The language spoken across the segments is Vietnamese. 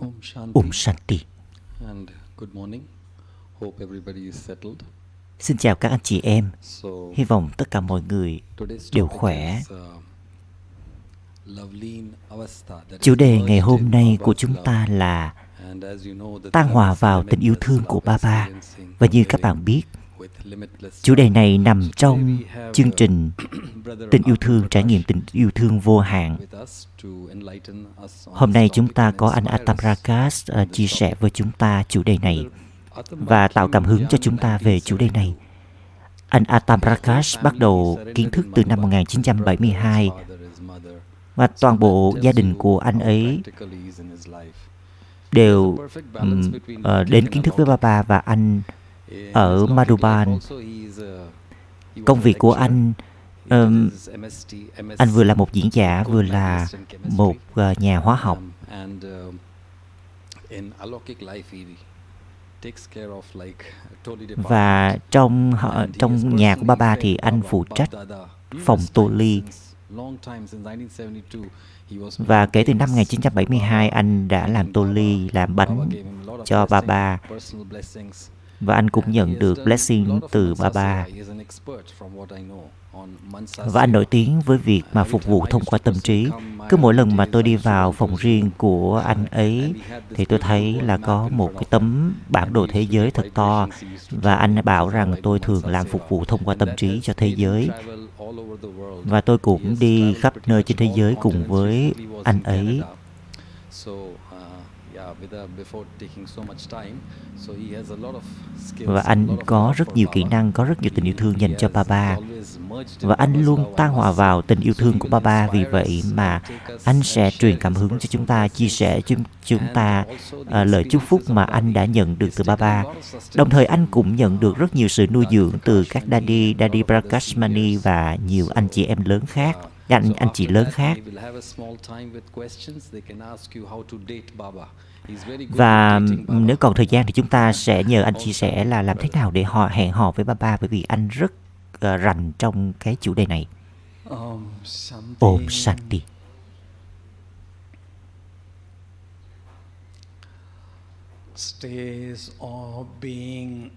Om Shanti Om Shanti. and good morning. Hope everybody is settled. Xin chào các anh chị em. Hy vọng tất cả mọi người đều khỏe. uh, Chủ đề ngày hôm nay của chúng ta là tan hòa vào tình yêu thương của Baba. Và như các bạn biết, chủ đề này nằm trong chương uh, trình Tình yêu thương trải nghiệm tình yêu thương vô hạn. Hôm nay chúng ta có anh inspire Atam us Prakash on uh, this chia sẻ với chúng ta chủ đề này và tạo cảm hứng cho chúng ta về chủ đề này. 1972. Anh Atam Prakash bắt đầu kiến thức từ năm 1972 và toàn bộ gia đình của anh ấy đều ờ, đến kiến thức với Baba và anh ở Madhuban. Công việc của anh ừm, anh vừa là một diễn giả vừa là một ờ, nhà hóa học. Và trong họ, trong nhà của Baba thì anh phụ trách phòng tô ly và kể từ năm 1972 anh đã làm tô ly, làm bánh cho Baba và anh cũng nhận được blessing từ Baba và anh nổi tiếng với việc mà phục vụ thông qua tâm trí. Cứ mỗi lần mà tôi đi vào phòng riêng của anh ấy, thì tôi thấy là có một cái tấm bản đồ thế giới thật to. Và anh bảo rằng tôi thường làm phục vụ thông qua tâm trí cho thế giới. Và tôi cũng đi khắp nơi trên thế giới cùng với anh ấy và anh có rất nhiều kỹ năng, có rất nhiều tình yêu thương dành cho Baba. và anh luôn tan hòa vào tình yêu thương của Baba. Vì vậy mà anh sẽ truyền cảm hứng cho chúng ta chia sẻ chúng chúng ta uh, lời chúc phúc mà anh đã nhận được từ Baba. đồng thời anh cũng nhận được rất nhiều sự nuôi dưỡng từ các daddy daddy Prakashmani và nhiều anh chị em lớn khác anh anh chị lớn khác. và nếu còn thời gian thì chúng ta sẽ nhờ anh chia sẻ là làm thế nào để họ hẹn hò với Baba bởi vì anh rất uh, rành trong cái chủ đề này. Om Shanti. Stays of being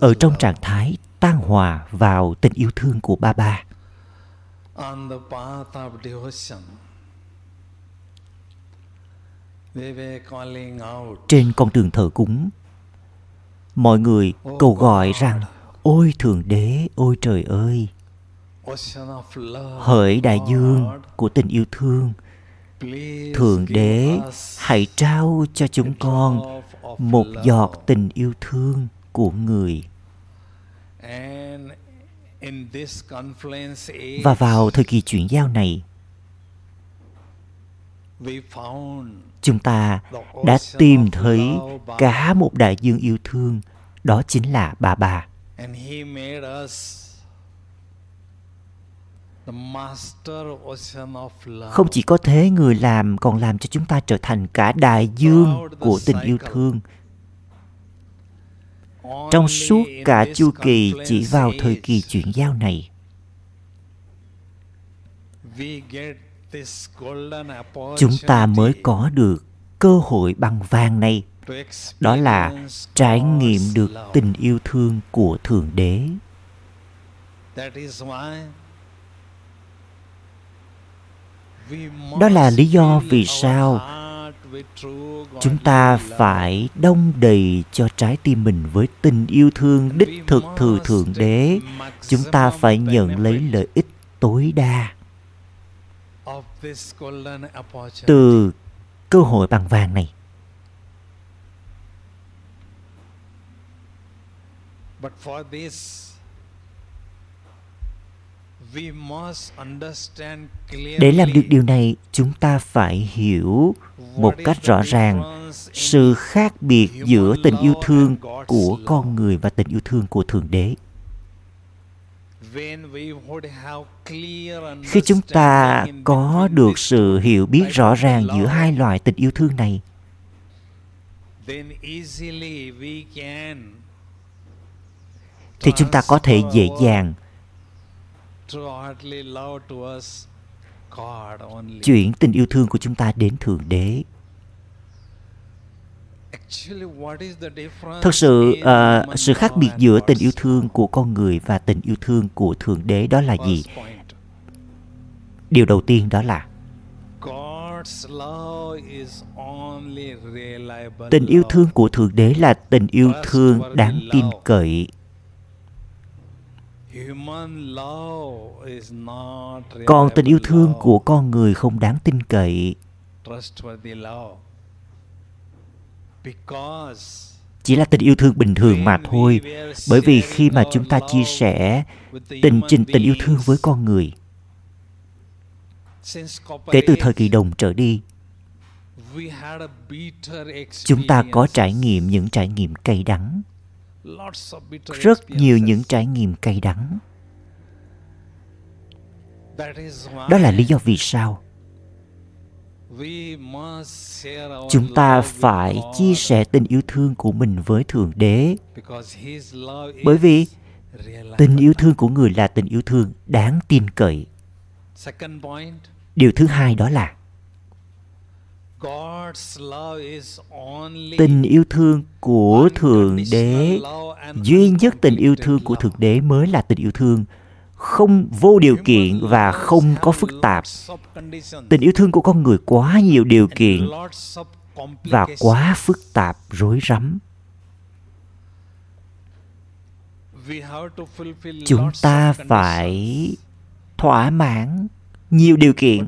Ở trong trạng thái tan hòa vào tình yêu thương của Baba. on the path of devotion. They were calling out, Trên con đường thờ cúng, mọi người cầu gọi rằng Ôi Thượng Đế, ôi trời ơi, hỡi đại dương của tình yêu thương, Thượng Đế, hãy trao cho chúng con một giọt tình yêu thương của người. And in this confluence age, Và vào thời kỳ chuyển giao này, chúng ta đã tìm thấy cả một đại dương yêu thương, đó chính là bà bà. Không chỉ có thế, người làm còn làm cho chúng ta trở thành cả đại dương của tình yêu thương. Trong suốt cả chu kỳ chỉ vào thời kỳ chuyển giao này, we get this golden chúng ta mới có được cơ hội bằng vàng này. Đó là trải nghiệm được tình yêu thương của Thượng Đế. Đó là lý do vì sao chúng ta phải đông đầy cho trái tim mình với tình yêu thương đích thực từ Thượng Đế. Chúng ta phải nhận lấy lợi ích tối đa từ cơ hội bằng vàng này. But for this, để làm được điều này, chúng ta phải hiểu một cách rõ ràng sự khác biệt giữa tình yêu thương của con người và tình yêu thương của Thượng Đế. when we would have clear Khi chúng ta có được sự hiểu biết rõ ràng giữa hai loại tình yêu thương này, then easily we can thì chúng ta có thể dễ dàng chuyển tình yêu thương của chúng ta đến thượng đế. Actually, what is the difference thật sự human sự khác biệt giữa tình yêu thương của con người và tình yêu thương của thượng đế đó là gì? Điều đầu tiên đó là God's love is only reliable tình yêu thương của thượng đế là tình yêu thương đáng tin cậy Human love is not còn tình yêu thương của con người không đáng tin cậy. Trustworthy love. Because chỉ là tình yêu thương bình thường mà thôi. bởi vì khi mà chúng ta chia sẻ tình trình tình yêu thương với con người kể từ thời kỳ đồng trở đi we had a bitter chúng ta có trải nghiệm những trải nghiệm cay đắng rất nhiều những trải nghiệm cay đắng. That is why đó là lý do vì sao we must share our chúng ta phải chia sẻ tình yêu thương của mình với thượng đế. Because His love bởi vì tình yêu thương của người là tình yêu thương đáng tin cậy. Second point, điều thứ hai đó là tình yêu thương của thượng đế. duy nhất tình yêu thương của thượng đế mới là tình yêu thương. Không vô điều kiện và không có phức tạp. tình yêu thương của con người quá nhiều điều kiện và quá phức tạp rối rắm. We have to fulfill chúng ta phải thỏa mãn nhiều điều kiện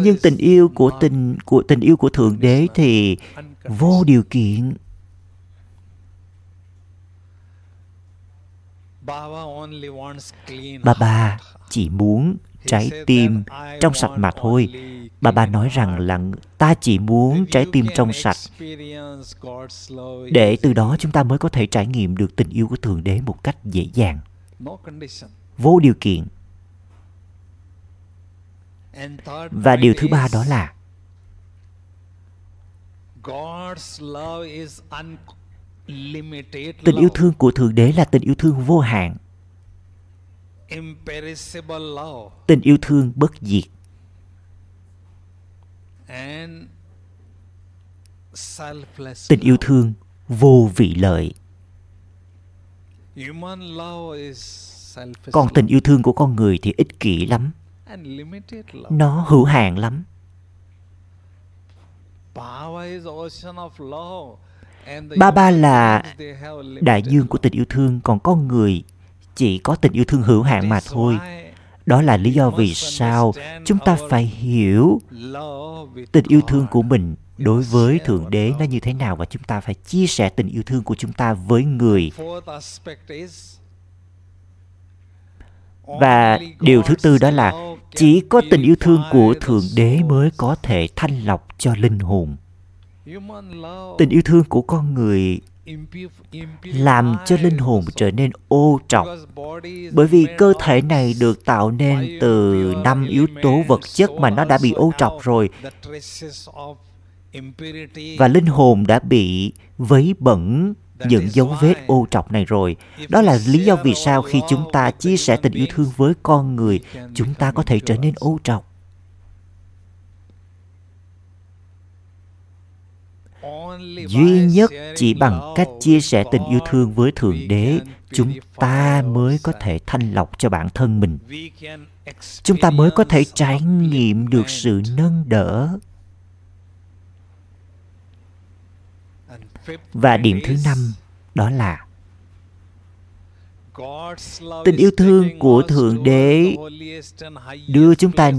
nhưng tình yêu của tình của tình yêu của thượng đế thì vô điều kiện. Baba bà bà chỉ muốn trái tim trong sạch mà thôi. Bà bà nói rằng là ta chỉ muốn trái tim trong sạch. Để từ đó chúng ta mới có thể trải nghiệm được tình yêu của thượng đế một cách dễ dàng. Vô điều kiện và điều thứ ba đó là God's love is unlimited tình yêu love, thương của thượng đế là tình yêu thương vô hạn. Imperishable love, tình yêu thương bất diệt. And selfless tình yêu thương vô vị lợi. Human love is selfish còn tình yêu thương của con người thì ích kỷ lắm. Nó hữu hạn lắm. Baba is ocean of love. And the Ba ba là đại dương của tình yêu thương. Còn con người chỉ có tình yêu thương hữu hạn mà thôi. đó là lý do vì sao chúng ta phải hiểu tình yêu thương của mình đối với thượng đế nó như thế nào và chúng ta phải chia sẻ tình yêu thương của chúng ta với người. Fourth aspect is và điều thứ tư đó là chỉ có tình yêu thương của thượng đế mới có thể thanh lọc cho linh hồn. Tình yêu thương của con người làm cho linh hồn trở nên ô trọng, bởi vì cơ thể này được tạo nên từ năm yếu tố vật chất mà nó đã bị ô trọng rồi. Và linh hồn đã bị vấy bẩn những dấu vết ô trọc này rồi. Đó là lý do vì sao khi chúng ta chia sẻ tình yêu thương với con người, chúng ta có thể trở nên ô trọc. Duy nhất chỉ bằng cách chia sẻ tình yêu thương với thượng đế, chúng ta mới có thể thanh lọc cho bản thân mình. Chúng ta mới có thể trải nghiệm được sự nâng đỡ. Và điểm thứ năm đó là tình yêu thương của Thượng Đế đưa chúng ta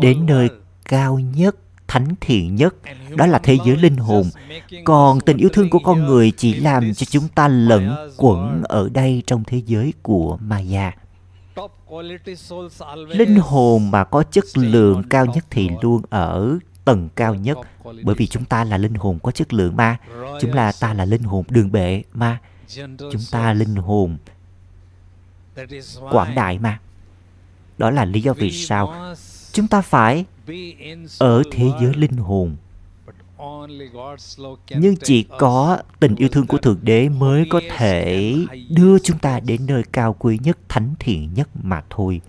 đến nơi cao nhất, thánh thiện nhất, đó là thế giới linh hồn. Còn tình yêu thương của con người chỉ làm cho chúng ta lẫn quẩn ở đây trong thế giới của Maya. Linh hồn mà có chất lượng cao nhất thì luôn ở tầng cao nhất. Bởi vì chúng ta là linh hồn có chất lượng mà. Royal chúng là ta là linh hồn đường bệ mà. Gentle chúng ta linh hồn quảng đại mà. Đó là lý do vì sao chúng ta phải ở thế giới linh hồn. Nhưng chỉ có tình yêu thương của thượng đế mới có thể đưa chúng ta đến nơi cao quý nhất thánh thiện nhất mà thôi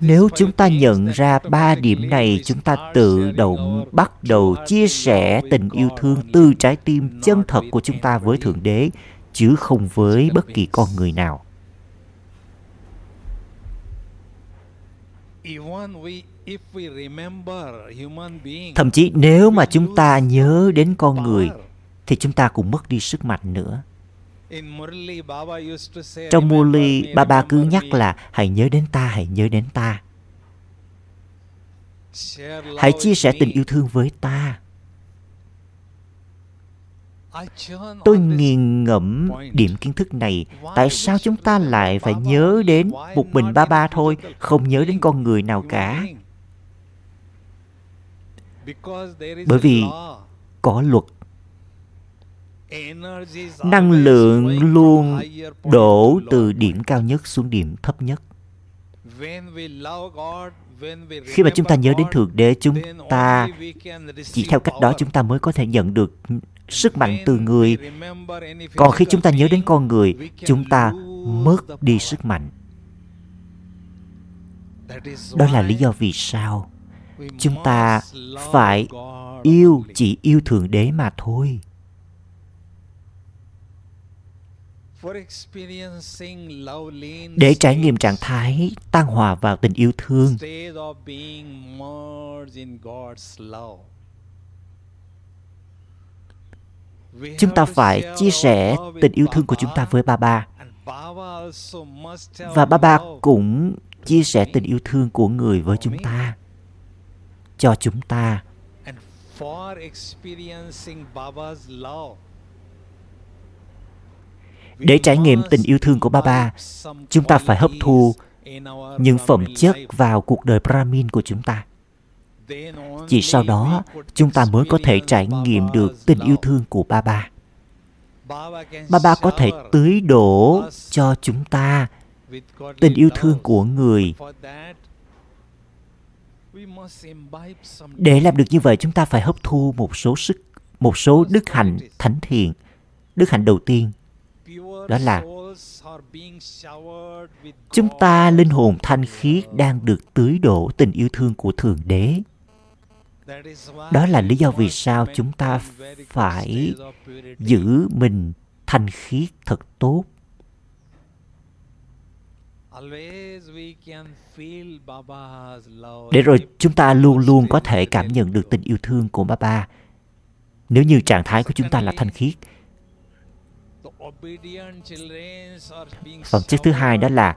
nếu chúng ta nhận ra ba điểm này, chúng ta tự động bắt đầu chia sẻ tình yêu thương từ trái tim chân thật của chúng ta với thượng đế, chứ không với bất kỳ con người nào. Thậm chí nếu mà chúng ta nhớ đến con người, thì chúng ta cũng mất đi sức mạnh nữa trong Murli, Baba cứ nhắc là hãy nhớ đến ta, hãy nhớ đến ta. Hãy chia sẻ tình yêu thương với ta. Tôi nghiền ngẫm điểm kiến thức này. Tại sao chúng ta lại phải nhớ đến một mình ba ba thôi, không nhớ đến con người nào cả? Bởi vì có luật năng lượng luôn đổ từ điểm cao nhất xuống điểm thấp nhất. Khi mà chúng ta nhớ đến thượng đế chúng ta chỉ theo cách đó chúng ta mới có thể nhận được sức mạnh từ người. còn khi chúng ta nhớ đến con người chúng ta mất đi sức mạnh. Đó là lý do vì sao chúng ta phải yêu chỉ yêu thượng đế mà thôi để trải nghiệm trạng thái tan hòa vào tình yêu thương. chúng ta phải chia sẻ tình yêu thương của chúng ta với ba ba và ba ba cũng chia sẻ tình yêu thương của người với chúng ta. Cho chúng ta để trải nghiệm tình yêu thương của Baba, chúng ta phải hấp thu những phẩm chất vào cuộc đời Brahmin của chúng ta. Chỉ sau đó, chúng ta mới có thể trải nghiệm được tình yêu thương của Baba. Baba có thể tưới đổ cho chúng ta tình yêu thương của người. Để làm được như vậy, chúng ta phải hấp thu một số sức, một số đức hạnh thánh thiện. Đức hạnh đầu tiên đó là chúng ta linh hồn thanh khiết đang được tưới đổ tình yêu thương của thượng đế đó là lý do vì sao chúng ta phải giữ mình thanh khiết thật tốt để rồi chúng ta luôn luôn có thể cảm nhận được tình yêu thương của Baba. Nếu như trạng thái của chúng ta là thanh khiết, Phẩm chất thứ hai đó là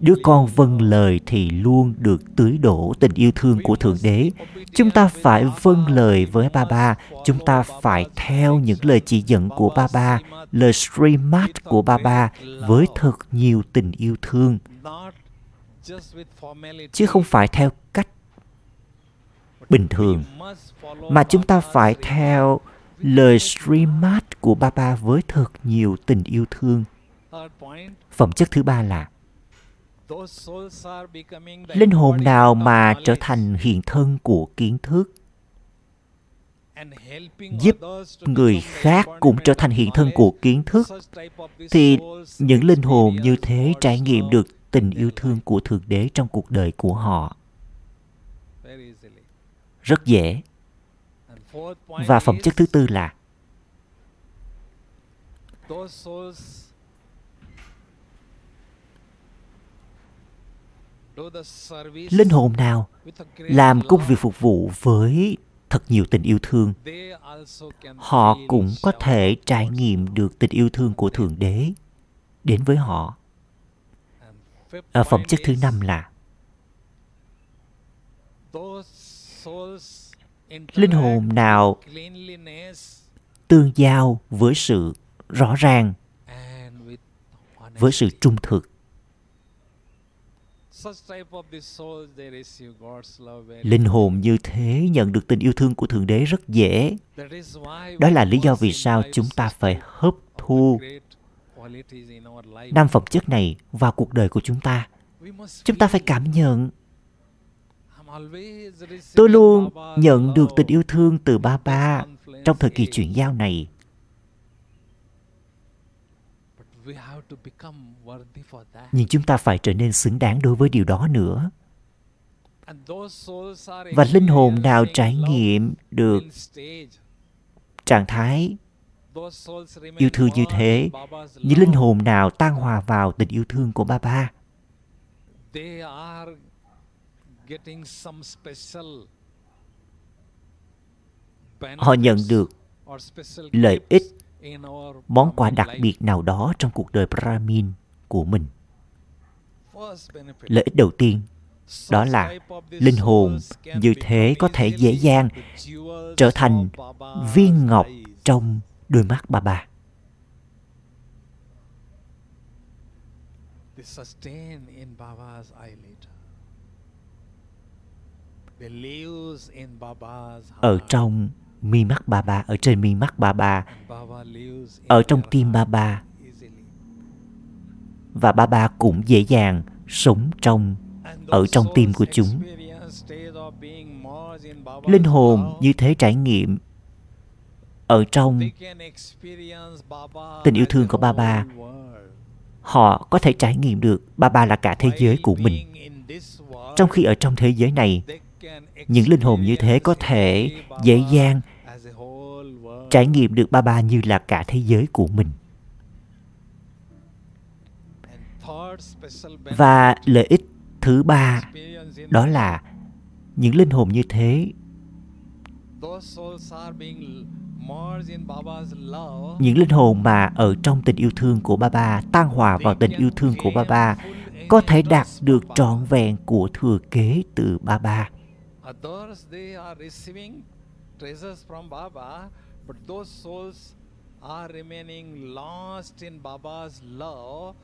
đứa con vâng lời thì luôn được tưới đổ tình yêu thương của Thượng Đế. Chúng ta phải vâng lời với ba ba, chúng ta phải theo những lời chỉ dẫn của ba ba, lời streamat của ba ba với thật nhiều tình yêu thương. Chứ không phải theo cách bình thường, mà chúng ta phải theo lời streamat của Baba với thật nhiều tình yêu thương. Phẩm chất thứ ba là linh hồn nào mà trở thành hiện thân của kiến thức, giúp người khác cũng trở thành hiện thân của kiến thức, thì những linh hồn như thế trải nghiệm được tình yêu thương của thượng đế trong cuộc đời của họ rất dễ và phẩm chất thứ tư là linh hồn nào làm công việc phục vụ với thật nhiều tình yêu thương, họ cũng có thể trải nghiệm được tình yêu thương của thượng đế đến với họ. Ở phẩm chất thứ năm là linh hồn nào tương giao với sự rõ ràng, với sự trung thực? Linh hồn như thế nhận được tình yêu thương của thượng đế rất dễ. Đó là lý do vì sao chúng ta phải hấp thu năm phẩm chất này vào cuộc đời của chúng ta. Chúng ta phải cảm nhận Tôi luôn nhận được tình yêu thương từ ba ba trong thời kỳ chuyển giao này. nhưng chúng ta phải trở nên xứng đáng đối với điều đó nữa và linh hồn nào trải nghiệm được trạng thái yêu thương như thế, những linh hồn nào tan hòa vào tình yêu thương của ba ba họ nhận được lợi ích món quà đặc biệt nào đó trong cuộc đời brahmin của mình. Lợi ích đầu tiên đó là linh hồn như thế có thể dễ dàng trở thành viên ngọc trong đôi mắt bà bà ở trong mi mắt bà bà ở trên mi mắt bà bà ở trong tim bà bà và bà bà cũng dễ dàng sống trong ở trong tim của chúng. linh hồn như thế trải nghiệm ở trong tình yêu thương của ba ba họ có thể trải nghiệm được ba ba là cả thế giới của mình. trong khi ở trong thế giới này những linh hồn như thế có thể dễ dàng trải nghiệm được ba ba như là cả thế giới của mình. Và lợi ích thứ ba đó là những linh hồn như thế những linh hồn mà ở trong tình yêu thương của ba ba, tan hòa vào tình yêu thương của ba ba có thể đạt được trọn vẹn của thừa kế từ ba ba but those souls are remaining lost in Baba's love.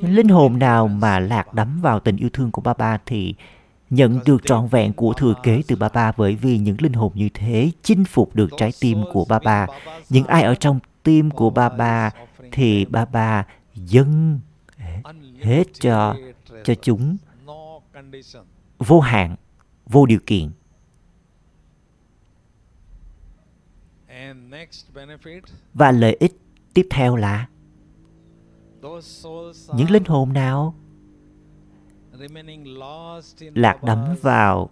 Linh hồn nào mà lạc đắm vào tình yêu thương của ba ba thì nhận được trọn vẹn của thừa kế từ ba ba bởi vì những linh hồn như thế chinh phục được trái tim của ba ba những ai ở trong tim của ba ba thì ba ba dâng hết cho cho chúng vô hạn vô điều kiện. Và lợi ích tiếp theo là những linh hồn nào? lạc đắm vào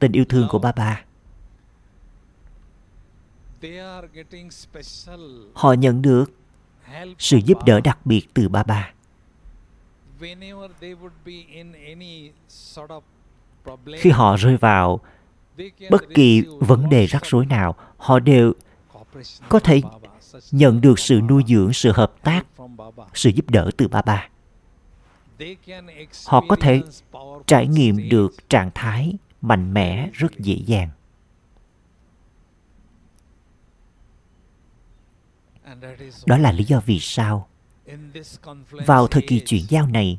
tình yêu thương của ba ba họ nhận được sự giúp đỡ đặc biệt từ ba ba khi họ rơi vào bất kỳ vấn đề rắc rối nào họ đều có thể nhận được sự nuôi dưỡng sự hợp tác sự giúp đỡ từ ba ba họ có thể trải nghiệm được trạng thái mạnh mẽ rất dễ dàng. Đó là lý do vì sao vào thời kỳ chuyển giao này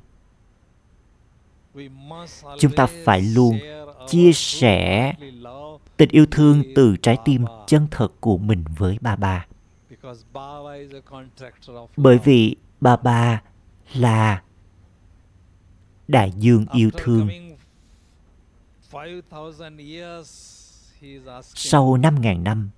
chúng ta phải luôn chia sẻ tình yêu thương từ trái tim chân thật của mình với ba ba bởi vì ba ba là đại dương yêu thương. sau 5.000 năm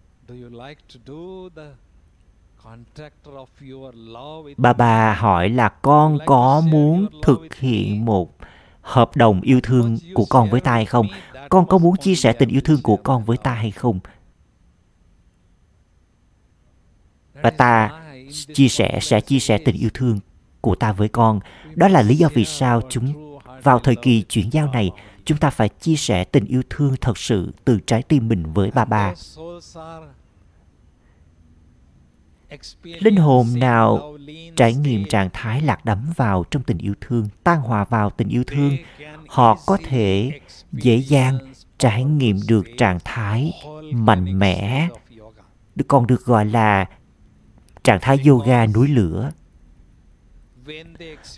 bà bà hỏi là con có muốn thực hiện một hợp đồng yêu thương của con với ta hay không? con có muốn chia sẻ tình yêu thương của con với ta hay không? Và ta chia sẻ sẽ chia sẻ tình yêu thương của ta với con. đó là lý do vì sao chúng vào thời kỳ chuyển giao này chúng ta phải chia sẻ tình yêu thương thật sự từ trái tim mình với ba ba linh hồn nào trải nghiệm trạng thái lạc đắm vào trong tình yêu thương, tan hòa vào tình yêu thương, họ có thể dễ dàng trải nghiệm được trạng thái mạnh mẽ còn được gọi là trạng thái yoga núi lửa.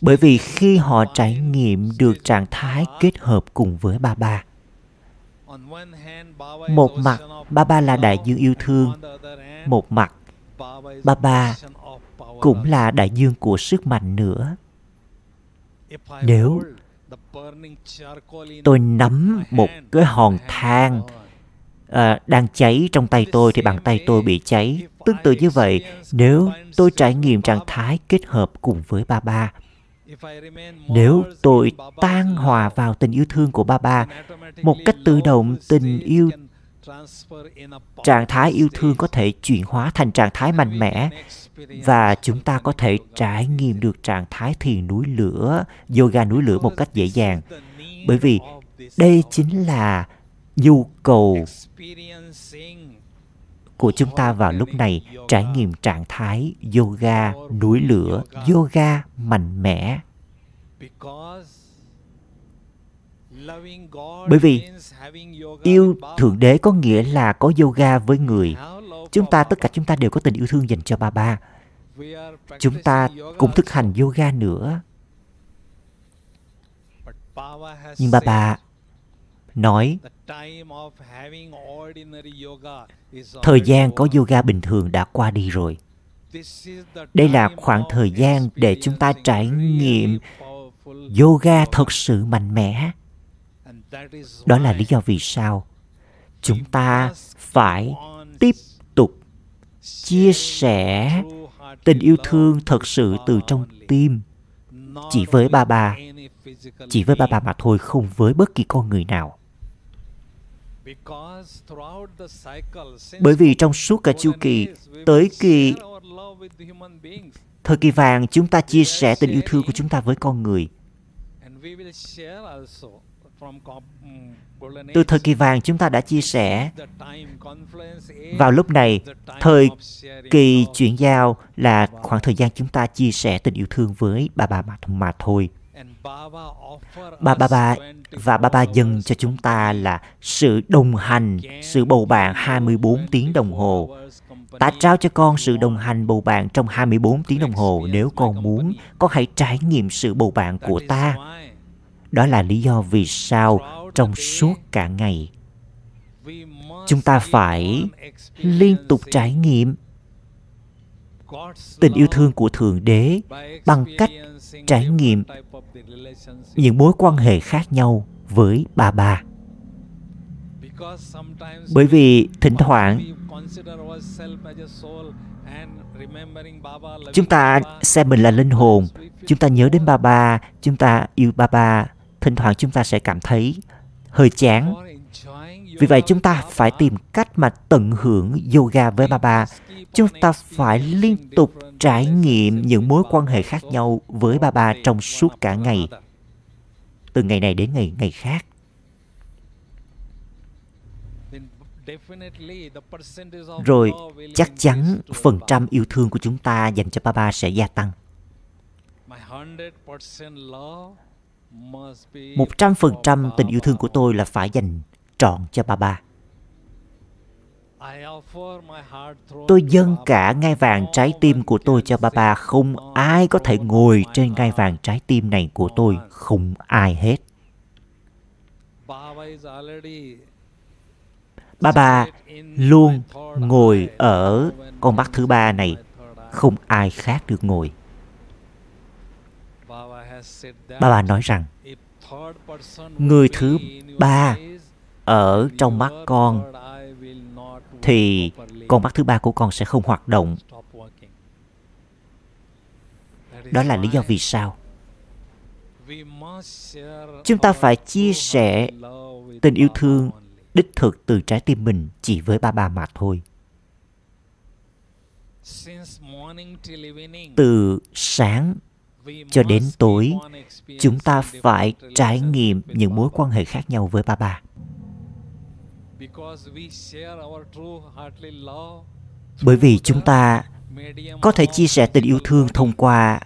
Bởi vì khi họ trải nghiệm được trạng thái kết hợp cùng với ba ba, một mặt ba ba là đại dương yêu thương, một mặt ba ba cũng là đại dương của sức mạnh nữa nếu tôi nắm một cái hòn than à, đang cháy trong tay tôi thì bàn tay tôi bị cháy. Tương tự như vậy, nếu tôi trải nghiệm trạng thái kết hợp cùng với ba ba, nếu tôi tan hòa vào tình yêu thương của ba ba, một cách tự động tình yêu trạng thái yêu thương có thể chuyển hóa thành trạng thái mạnh mẽ và chúng ta có thể trải nghiệm được trạng thái thiền núi lửa yoga núi lửa một cách dễ dàng. bởi vì đây chính là nhu cầu của chúng ta vào lúc này trải nghiệm trạng thái yoga núi lửa yoga mạnh mẽ bởi vì yêu thượng đế có nghĩa là có yoga với người. Chúng ta tất cả chúng ta đều có tình yêu thương dành cho ba ba chúng ta cũng thực hành yoga nữa. Nhưng ba ba nói thời gian có yoga bình thường đã qua đi rồi. Đây là khoảng thời gian để chúng ta trải nghiệm yoga. thật sự mạnh mẽ đó là lý do vì sao chúng ta phải tiếp tục chia sẻ tình yêu thương thật sự từ trong tim. Chỉ với ba ba, chỉ với ba ba mà thôi, không với bất kỳ con người nào. Bởi vì trong suốt cả chu kỳ tới kỳ thời kỳ vàng, chúng ta chia sẻ tình yêu thương của chúng ta với con người từ thời kỳ vàng chúng ta đã chia sẻ vào lúc này thời kỳ chuyển giao là khoảng thời gian chúng ta chia sẻ tình yêu thương với bà bà mà, mà thôi. Bà bà bà và bà bà dâng cho chúng ta là sự đồng hành, sự bầu bạn 24 tiếng đồng hồ. Ta trao cho con sự đồng hành bầu bạn trong 24 tiếng đồng hồ. nếu con muốn, con hãy trải nghiệm sự bầu bạn của ta. Đó là lý do vì sao trong suốt cả ngày chúng ta phải liên tục trải nghiệm tình yêu thương của thượng đế bằng cách trải nghiệm những mối quan hệ khác nhau với bà bà bởi vì thỉnh thoảng chúng ta xem mình là linh hồn chúng ta nhớ đến bà bà, chúng ta yêu bà bà thỉnh thoảng chúng ta sẽ cảm thấy hơi chán. Vì vậy chúng ta phải tìm cách mà tận hưởng yoga với Baba. chúng ta phải liên tục trải nghiệm những mối quan hệ khác nhau với Baba trong suốt cả ngày, từ ngày này đến ngày ngày khác. Rồi chắc chắn phần trăm yêu thương của chúng ta dành cho Baba sẽ gia tăng một trăm phần trăm tình yêu thương của tôi là phải dành trọn cho bà bà. tôi dâng cả ngai vàng trái tim của tôi cho bà bà. không ai có thể ngồi trên ngai vàng trái tim này của tôi không ai hết Bà bà luôn ngồi ở con mắt thứ ba này không ai khác được ngồi ba bà nói rằng, người thứ ba ở trong mắt con thì con mắt thứ ba của con sẽ không hoạt động. Đó là lý do vì sao chúng ta phải chia sẻ tình yêu thương đích thực từ trái tim mình chỉ với ba bà mà thôi. Từ sáng cho đến tối chúng ta phải trải nghiệm những mối quan hệ khác nhau với ba ba bởi vì chúng ta có thể chia sẻ tình yêu thương thông qua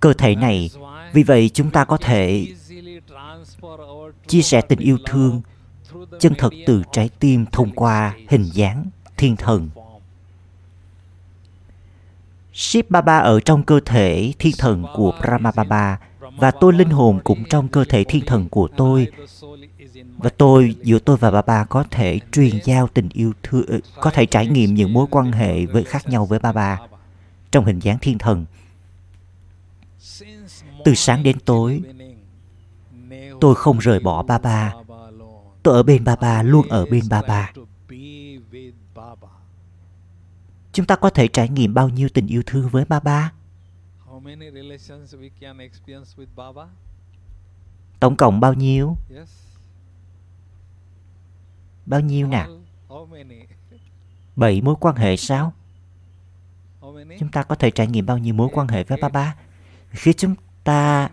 cơ thể này. Vì vậy chúng ta có thể chia sẻ tình yêu thương chân thật từ trái tim thông qua hình dáng thiên thần Shiv Baba ở trong cơ thể thiên thần của Brahma Baba và tôi linh hồn cũng trong cơ thể thiên thần của tôi. Và tôi giữa tôi và Baba có thể truyền giao tình yêu thương ờ, có thể trải nghiệm những mối quan hệ với khác nhau với Baba trong hình dáng thiên thần. Từ sáng đến tối tôi không rời bỏ Baba. Tôi ở bên Baba, luôn ở bên Baba. Chúng ta có thể trải nghiệm bao nhiêu tình yêu thương với Baba? Tổng cộng bao nhiêu? Bao nhiêu nè? Bảy mối quan hệ sao? Chúng ta có thể trải nghiệm bao nhiêu mối quan hệ với Baba? Khi chúng ta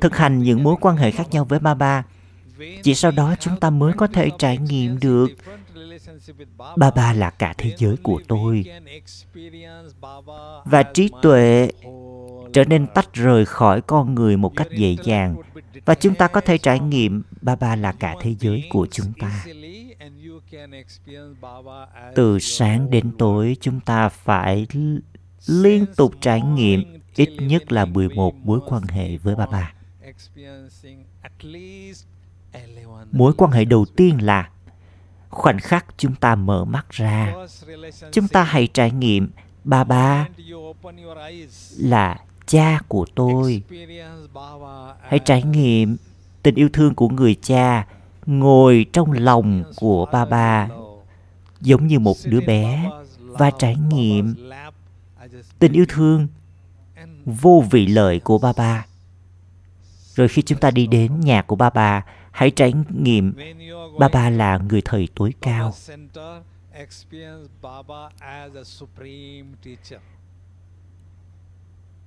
thực hành những mối quan hệ khác nhau với Baba, chỉ sau đó chúng ta mới có thể trải nghiệm được ba ba là cả thế giới của tôi. Và trí tuệ trở nên tách rời khỏi con người một cách dễ dàng. Và chúng ta có thể trải nghiệm ba ba là cả thế giới của chúng ta. Từ sáng đến tối, chúng ta phải liên tục trải nghiệm ít nhất là 11 mối quan hệ với ba ba. Mối quan hệ đầu tiên là khoảnh khắc chúng ta mở mắt ra, chúng ta hãy trải nghiệm, ba ba, là cha của tôi. Hãy trải nghiệm tình yêu thương của người cha ngồi trong lòng của ba ba, giống như một đứa bé, và trải nghiệm tình yêu thương vô vị lợi của ba ba. Rồi khi chúng ta đi đến nhà của ba ba hãy trải nghiệm. Ba ba là người thầy tối cao.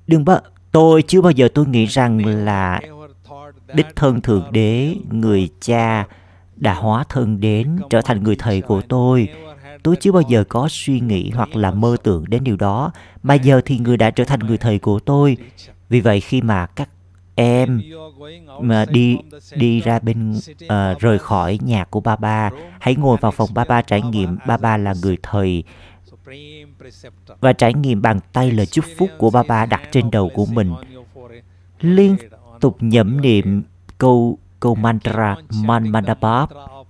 Đừng bao tôi chưa bao giờ tôi nghĩ rằng là đích thân thượng đế người cha đã hóa thân đến trở thành người thầy của tôi. Tôi chưa bao giờ có suy nghĩ hoặc là mơ tưởng đến điều đó. Mà giờ thì người đã trở thành người thầy của tôi. Vì vậy khi mà các em mà đi đi ra bên uh, rời khỏi nhà của ba ba. Hãy ngồi vào phòng ba ba trải nghiệm. Ba ba là người thầy. Và trải nghiệm bàn tay lời chúc phúc của ba ba đặt trên đầu của mình. Liên tục nhẩm niệm câu câu mantra man mandapap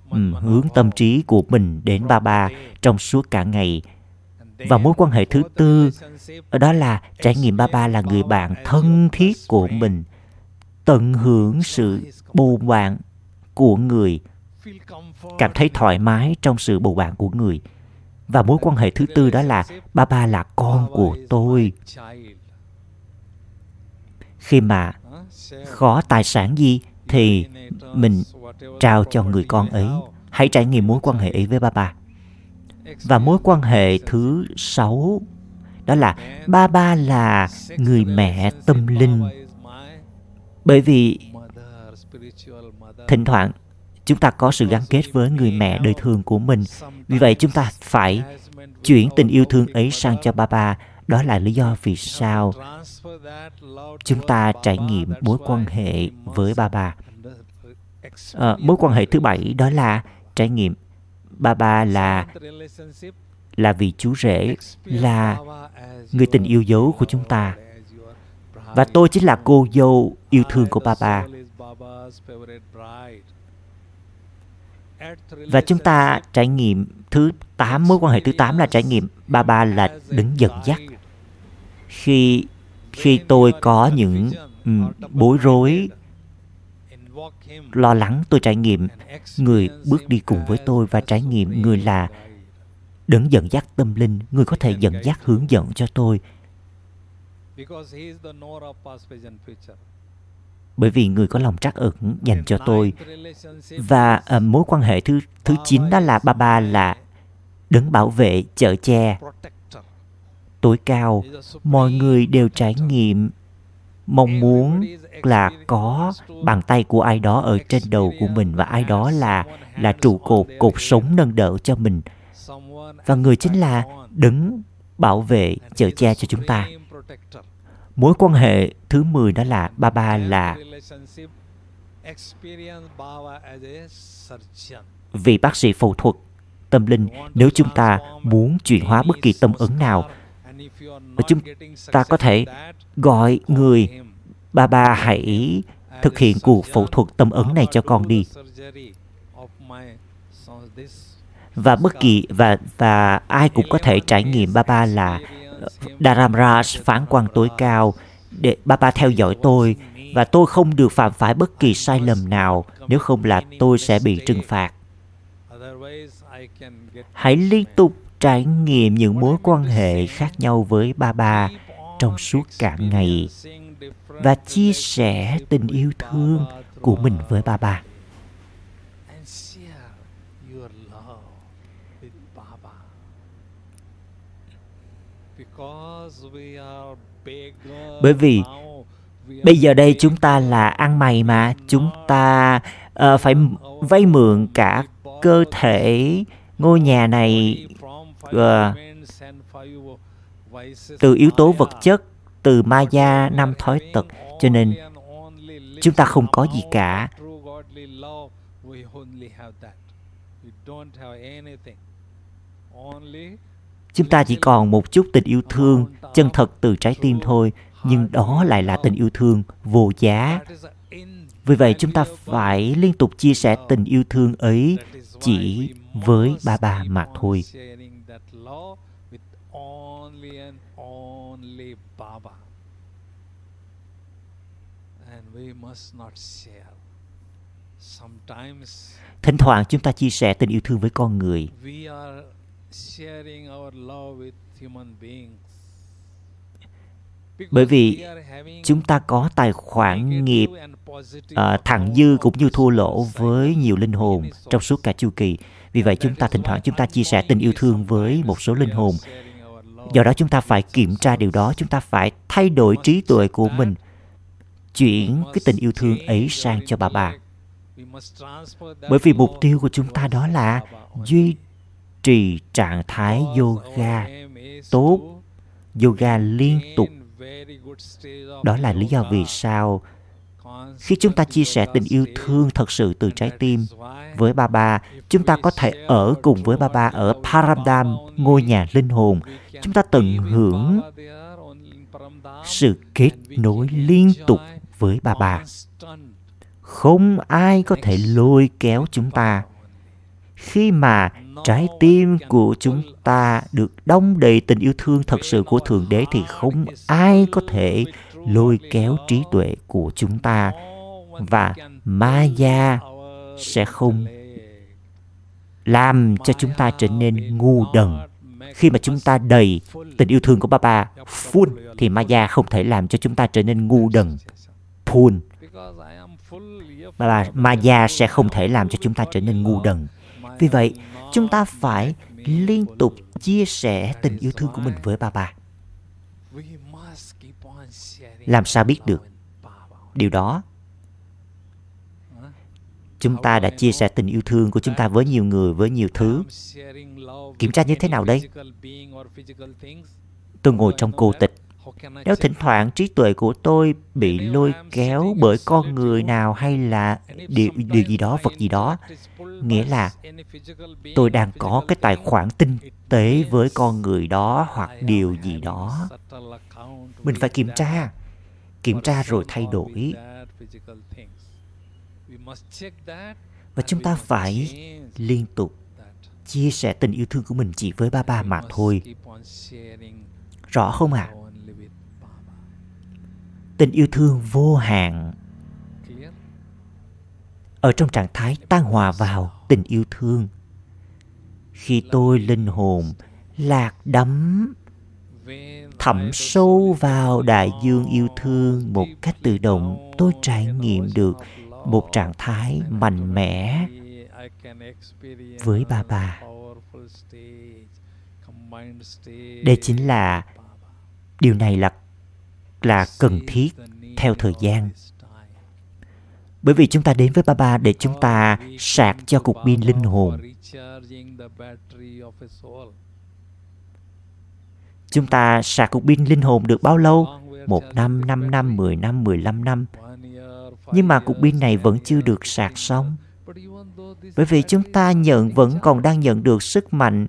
um, hướng tâm trí của mình đến ba ba trong suốt cả ngày. Và mối quan hệ thứ tư đó là trải nghiệm ba ba là người bạn thân thiết của mình tận hưởng sự bầu bạn của người, cảm thấy thoải mái trong sự bầu bạn của người. Và mối quan hệ thứ tư đó là ba ba là con của tôi. Khi mà có tài sản gì thì mình trao cho người con ấy. Hãy trải nghiệm mối quan hệ ấy với ba ba. Và mối quan hệ thứ sáu đó là ba ba là người mẹ tâm linh bởi vì thỉnh thoảng chúng ta có sự gắn kết với người mẹ đời thường của mình. Vì vậy chúng ta phải chuyển tình yêu thương ấy sang cho ba ba. Đó là lý do vì sao chúng ta trải nghiệm mối quan hệ với ba ba. À, mối quan hệ thứ bảy đó là trải nghiệm ba ba là là vị chú rể là người tình yêu dấu của chúng ta và tôi chính là cô dâu yêu thương của Baba. Và chúng ta trải nghiệm thứ 8, mối quan hệ thứ 8 là trải nghiệm Baba là đứng dẫn dắt. Khi khi tôi có những um, bối rối, lo lắng, tôi trải nghiệm người bước đi cùng với tôi và trải nghiệm người là đứng dẫn dắt tâm linh, người có thể dẫn dắt hướng dẫn cho tôi bởi vì người có lòng trắc ẩn dành cho tôi. và uh, mối quan hệ thứ thứ chín đó là ba ba là đứng bảo vệ chở che. tối cao mọi người đều trải nghiệm mong muốn là có bàn tay của ai đó ở trên đầu của mình và ai đó là là trụ cột cột sống nâng đỡ cho mình. Và người chính là đứng bảo vệ chở che cho chúng ta Mối quan hệ thứ 10 đó là ba ba là vị bác sĩ phẫu thuật. Tâm linh nếu chúng ta muốn chuyển hóa bất kỳ tâm ấn nào chúng ta có thể gọi người ba ba hãy thực hiện cuộc phẫu thuật tâm ấn này cho con đi. và bất kỳ và và ai cũng có thể trải nghiệm ba ba là Dharamraj phán quan tối cao, để Baba theo dõi tôi, và tôi không được phạm phải bất kỳ sai lầm nào, nếu không là tôi sẽ bị trừng phạt. Hãy liên tục trải nghiệm những mối quan hệ khác nhau với Baba trong suốt cả ngày và chia sẻ tình yêu thương của mình với ba. Bởi vì bây giờ đây chúng ta là ăn mày mà chúng ta uh, phải vay mượn cả cơ thể ngôi nhà này uh, từ yếu tố vật chất từ ma gia năm thói tật. Cho nên chúng ta không có gì cả chúng ta chỉ còn một chút tình yêu thương, chân thật từ trái tim thôi, nhưng đó lại là tình yêu thương vô giá. Vì vậy chúng ta phải liên tục chia sẻ tình yêu thương ấy chỉ với ba ba mà thôi. Thỉnh thoảng chúng ta chia sẻ tình yêu thương với con người bởi vì chúng ta có tài khoản nghiệp uh, thặng dư cũng như thua lỗ với nhiều linh hồn trong suốt cả chu kỳ. vì vậy chúng ta thỉnh thoảng chúng ta chia sẻ tình yêu thương với một số linh hồn. do đó chúng ta phải kiểm tra điều đó chúng ta phải thay đổi trí tuệ của mình chuyển cái tình yêu thương ấy sang cho bà bà. bởi vì mục tiêu của chúng ta đó là duy trì trạng thái yoga tốt, yoga liên tục. Đó là lý do vì sao khi chúng ta chia sẻ tình yêu thương thật sự từ trái tim với ba ba, chúng ta có thể ở cùng với ba ba ở paradam ngôi nhà linh hồn. Chúng ta tận hưởng sự kết nối liên tục với ba ba. Không ai có thể lôi kéo chúng ta. Khi mà trái tim của chúng ta được đong đầy tình yêu thương thật sự của thượng đế thì không ai có thể lôi kéo trí tuệ của chúng ta và ma gia sẽ không làm cho chúng ta trở nên ngu đần. Khi mà chúng ta đầy tình yêu thương của baba full thì ma gia không thể làm cho chúng ta trở nên ngu đần full và ma gia sẽ không thể làm cho chúng ta trở nên ngu đần. Vì vậy chúng ta phải liên tục chia sẻ tình yêu thương của mình với ba ba. Làm sao biết được? Điều đó, chúng ta đã chia sẻ tình yêu thương của chúng ta với nhiều người, với nhiều thứ. Kiểm tra như thế nào đây? Tôi ngồi trong cô tịch nếu thỉnh thoảng trí tuệ của tôi bị lôi kéo bởi con người nào hay là điều, điều gì đó vật gì đó. nghĩa là tôi đang có cái tài khoản tinh tế với con người đó hoặc điều gì đó. mình phải kiểm tra. kiểm tra rồi thay đổi. và chúng ta phải liên tục chia sẻ tình yêu thương của mình chỉ với ba ba mà thôi. rõ không ạ? à? Tình yêu thương vô hạn. Ở trong trạng thái tan hòa vào tình yêu thương, khi tôi linh hồn lạc đắm thẩm sâu vào đại dương yêu thương một cách tự động, tôi trải nghiệm được một trạng thái mạnh mẽ với ba bà. Đây chính là, điều này là là cần thiết theo thời gian. Bởi vì chúng ta đến với Baba để chúng ta sạc cho cục pin linh hồn. Chúng ta sạc cục pin linh hồn được bao lâu? Một năm năm năm, mười năm, mười lăm năm. Nhưng mà cục pin này vẫn chưa được sạc xong. Bởi vì chúng ta nhận, vẫn còn đang nhận được sức mạnh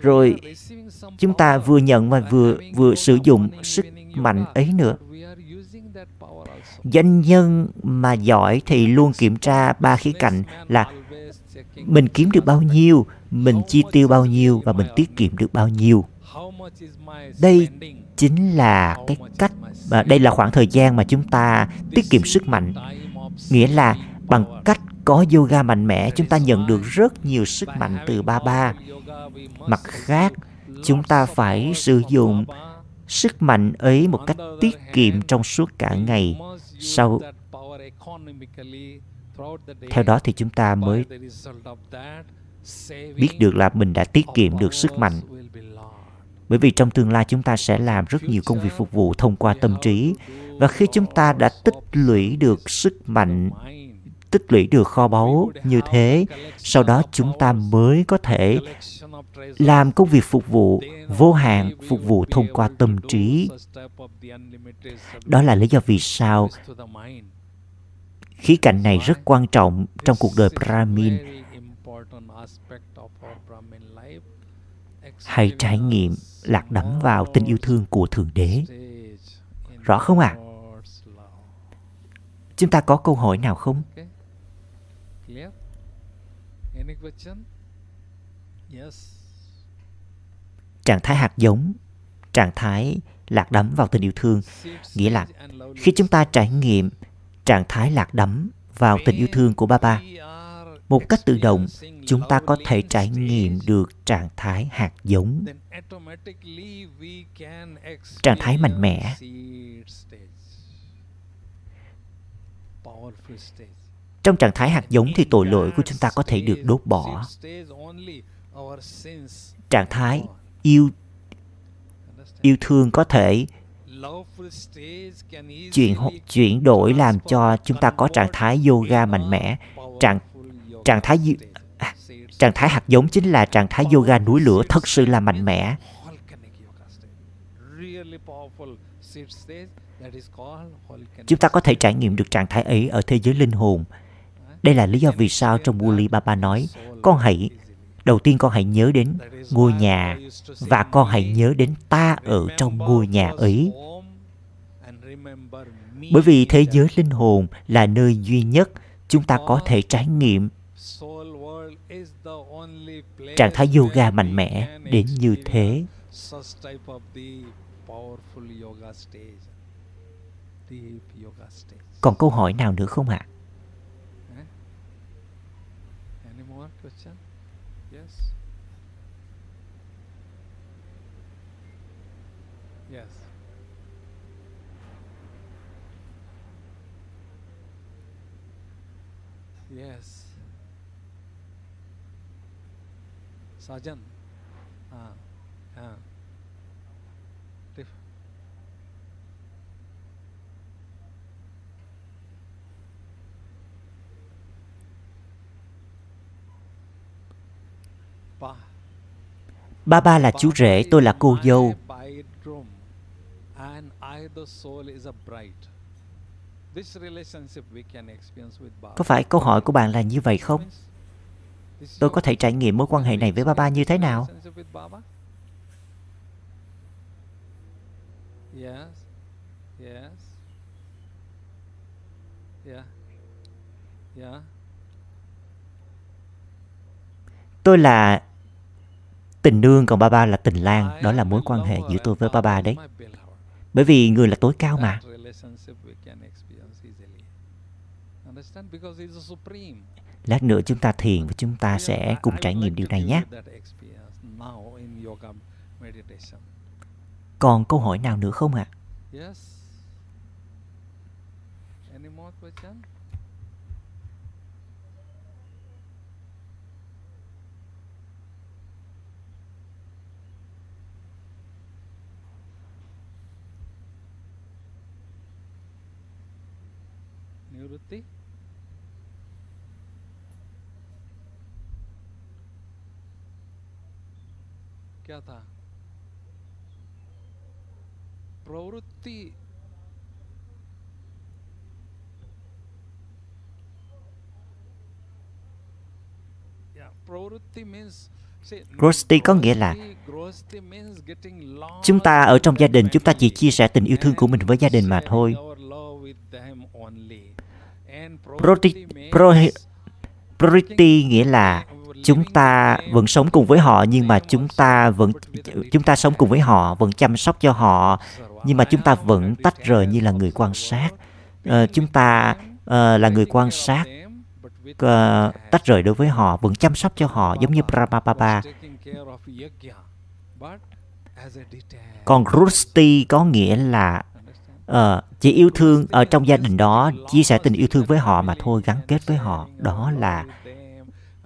rồi chúng ta vừa nhận và vừa vừa sử dụng sức mạnh ấy nữa. doanh nhân mà giỏi thì luôn kiểm tra ba khía cạnh là mình kiếm được bao nhiêu mình chi tiêu bao nhiêu và mình tiết kiệm được bao nhiêu. Đây chính là cái cách và đây là khoảng thời gian mà chúng ta tiết kiệm sức mạnh. nghĩa là bằng cách có yoga mạnh mẽ, chúng ta nhận được rất nhiều sức mạnh từ ba ba. Mặt khác, chúng ta phải sử dụng sức mạnh ấy một cách tiết kiệm trong suốt cả ngày. Sau theo đó thì chúng ta mới biết được là mình đã tiết kiệm được sức mạnh. Bởi vì trong tương lai chúng ta sẽ làm rất nhiều công việc phục vụ thông qua tâm trí. Và khi chúng ta đã tích lũy được sức mạnh tích lũy được kho báu như thế, sau đó chúng ta mới có thể làm công việc phục vụ, vô hạn phục vụ thông qua tâm trí. Đó là lý do vì sao khí cạnh này rất quan trọng trong cuộc đời brahmin. Hãy trải nghiệm lạc đắm vào tình yêu thương của thượng đế. Rõ không ạ? À? chúng ta có câu hỏi nào không? Trạng thái hạt giống trạng thái lạc đắm vào tình yêu thương nghĩa là khi chúng ta trải nghiệm trạng thái lạc đắm vào tình yêu thương của ba ba một cách tự động chúng ta có thể trải nghiệm được trạng thái hạt giống. Trạng thái mạnh mẽ trong trạng thái hạt giống thì tội lỗi của chúng ta có thể được đốt bỏ. Trạng thái yêu yêu thương có thể chuyển chuyển đổi làm cho chúng ta có trạng thái yoga mạnh mẽ. Trạng trạng thái à, trạng thái hạt giống chính là trạng thái yoga núi lửa thật sự là mạnh mẽ. Chúng ta có thể trải nghiệm được trạng thái ấy ở thế giới linh hồn đây là lý do vì sao trong Wuli Baba nói, con hãy, đầu tiên con hãy nhớ đến ngôi nhà và con hãy nhớ đến ta ở trong ngôi nhà ấy. Bởi vì thế giới linh hồn là nơi duy nhất chúng ta có thể trải nghiệm. Trạng thái yoga mạnh mẽ đến như thế. Còn câu hỏi nào nữa không ạ? Yes. Sajan. Ah. Ah. Ba. Ba ba là chú rể, tôi là cô dâu. Có phải câu hỏi của bạn là như vậy không? Tôi có thể trải nghiệm mối quan hệ này với Baba như thế nào? Tôi là tình nương còn Baba là tình lang. Đó là mối quan hệ giữa tôi với Baba đấy. Bởi vì người là tối cao mà. Lát nữa chúng ta thiền và chúng ta sẽ cùng trải nghiệm điều này nhé. Còn câu hỏi nào nữa không ạ? À? क्या था प्रवृत्ति Grosty có nghĩa là chúng ta ở trong gia đình chúng ta chỉ chia sẻ tình yêu thương của mình với gia đình mà thôi. Priority, priority nghĩa là chúng ta vẫn sống cùng với họ nhưng mà chúng ta vẫn chúng ta sống cùng với họ vẫn chăm sóc cho họ nhưng mà chúng ta vẫn tách rời như là người quan sát. À, chúng ta à, là người quan sát à, tách rời đối với họ vẫn chăm sóc cho họ giống như Brahma Baba còn Rusti có nghĩa là uh, chỉ yêu thương ở trong gia đình đó chia sẻ tình yêu thương với họ mà thôi gắn kết với họ. Đó là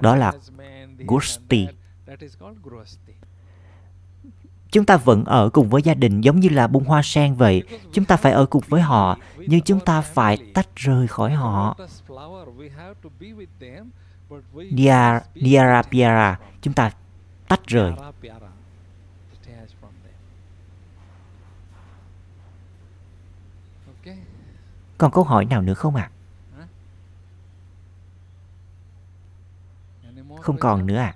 đó là Gusti. chúng ta vẫn ở cùng với gia đình giống như là bông hoa sen vậy. Chúng ta phải ở cùng với họ nhưng chúng ta phải tách rời khỏi họ. Diara, Diara Piara chúng ta tách rời. Còn câu hỏi nào nữa không ạ? à? Không còn nữa à?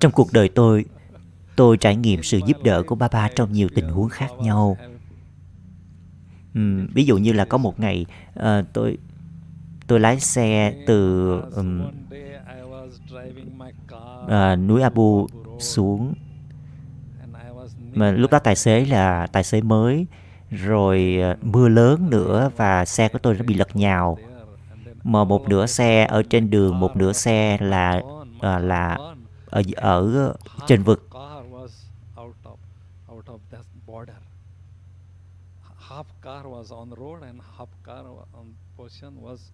Trong cuộc đời tôi tôi trải nghiệm sự giúp đỡ của ba ba trong nhiều tình huống khác nhau. Uhm, ví dụ như là có một ngày uh, tôi tôi lái xe từ um, uh, núi Abu xuống. Mà lúc đó tài xế là tài xế mới rồi uh, mưa lớn nữa và xe của tôi nó bị lật nhào. Mà một nửa xe ở trên đường một nửa xe là uh, là ở ở trên vực.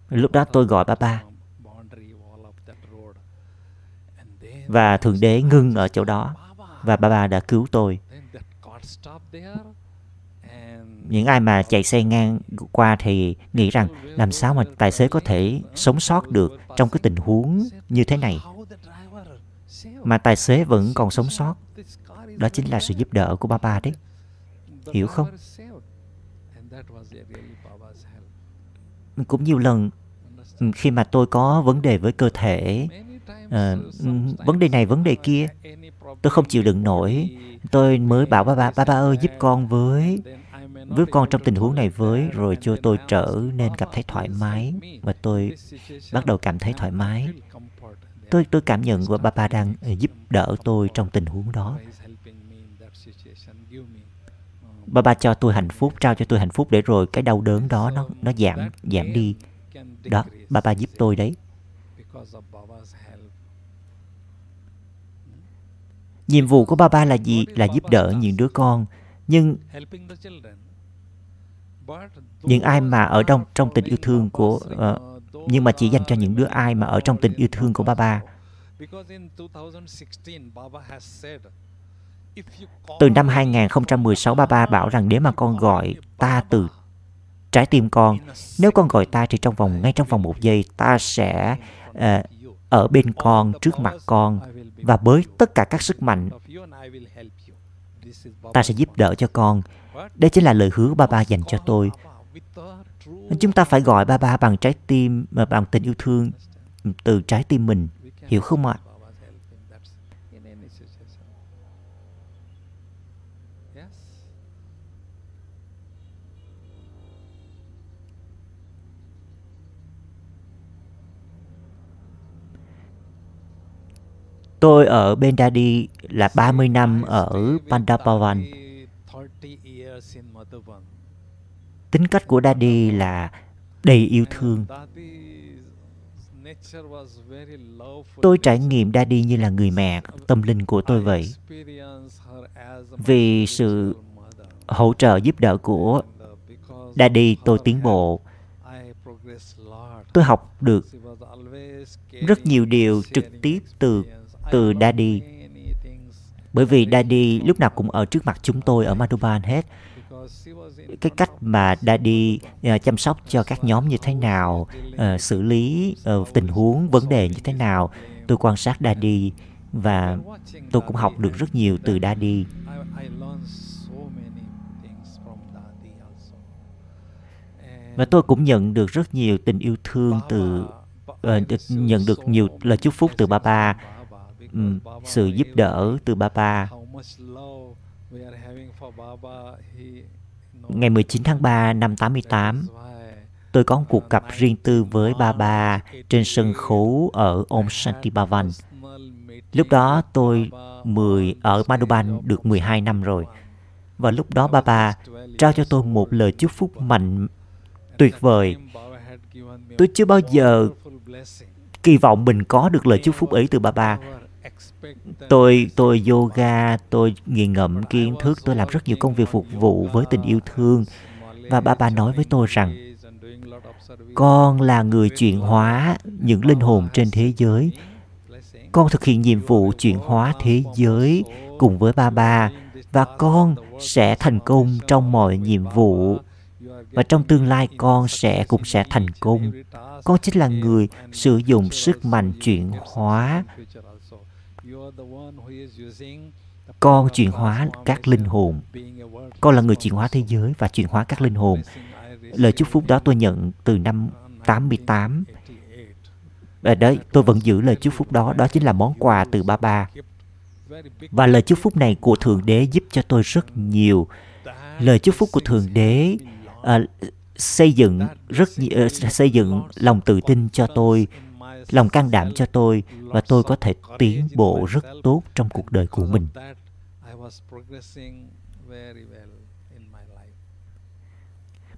Lúc đó tôi gọi ba ba và thượng đế ngưng ở chỗ đó. Và ba ba đã cứu tôi. Những ai mà chạy xe ngang qua thì nghĩ rằng làm sao mà tài xế có thể sống sót được trong cái tình huống như thế này? Mà tài xế vẫn còn sống sót. đó chính là sự giúp đỡ của ba ba đấy hiểu không cũng nhiều lần ừ, khi mà tôi có vấn đề với cơ thể à, vấn đề này vấn đề kia tôi không chịu đựng nổi. Tôi mới bảo ba ba ba ba ơi giúp con với với con trong tình huống này với rồi cho tôi trở nên cảm thấy thoải mái. Và tôi bắt đầu cảm thấy thoải mái. Tôi tôi cảm nhận của ba ba đang ờ, giúp đỡ tôi trong tình huống đó ba ba cho tôi hạnh phúc trao cho tôi hạnh phúc để rồi cái đau đớn đó nó nó giảm giảm đi. Đó ba ba giúp tôi đấy. Nhiệm vụ của ba ba là gì? Là giúp đỡ những đứa con. Nhưng những ai mà ở trong trong tình yêu thương của uh, nhưng mà chỉ dành cho những đứa ai mà ở trong tình yêu thương của ba ba. Từ năm 2016, ba ba bảo rằng nếu mà con gọi ta từ trái tim con, nếu con gọi ta thì trong vòng ngay trong vòng một giây, ta sẽ uh, ở bên con, trước mặt con và với tất cả các sức mạnh, ta sẽ giúp đỡ cho con. Đây chính là lời hứa ba ba dành cho tôi chúng ta phải gọi ba ba bằng trái tim ờ, bằng tình yêu thương từ trái tim mình hiểu không ạ Tôi ở bên Daddy là 30 năm ở Pandapavan tính cách của Daddy là đầy yêu thương. Tôi trải nghiệm Daddy như là người mẹ, tâm linh của tôi vậy. Vì sự hỗ trợ giúp đỡ của Daddy, tôi tiến bộ. Tôi học được rất nhiều điều trực tiếp từ từ Daddy. Bởi vì Daddy lúc nào cũng ở trước mặt chúng tôi ở Madhuban hết. Cái cách mà Daddy uh, chăm sóc cho các nhóm như thế nào, uh, xử lý uh, tình huống, vấn đề như thế nào, tôi quan sát Daddy và tôi cũng học được rất nhiều từ Daddy. Và tôi cũng nhận được rất nhiều tình yêu thương từ uh, nhận được nhiều lời chúc phúc từ Baba um, sự giúp đỡ từ Baba. Ngày 19 tháng 3 năm 88 tôi có một cuộc gặp riêng tư với Baba trên sân khấu ở Om Shanti Bhavan. Lúc đó tôi 10 ở Madhuban được 12 năm rồi. Và lúc đó Baba trao cho tôi một lời chúc phúc mạnh tuyệt vời. Tôi chưa bao giờ kỳ vọng mình có được lời chúc phúc ấy từ Baba tôi tôi yoga, tôi nghiền ngẫm kiến thức, tôi làm rất nhiều công việc phục vụ với tình yêu thương. Và ba ba nói với tôi rằng, con là người chuyển hóa những linh hồn trên thế giới. Con thực hiện nhiệm vụ chuyển hóa thế giới cùng với ba ba, và con sẽ thành công trong mọi nhiệm vụ. Và trong tương lai, con sẽ cũng sẽ thành công. Con chính là người sử dụng sức mạnh chuyển hóa con chuyển hóa các linh hồn. Con là người chuyển hóa thế giới và chuyển hóa các linh hồn. Lời chúc phúc đó tôi nhận từ năm 88 ở ờ, đấy tôi vẫn giữ lời chúc phúc đó. Đó chính là món quà từ ba ba. Và lời chúc phúc này của thượng đế giúp cho tôi rất nhiều. Lời chúc phúc của thượng đế uh, xây dựng rất uh, xây dựng lòng tự tin cho tôi lòng can đảm cho tôi và tôi có thể tiến bộ rất tốt trong cuộc đời của mình.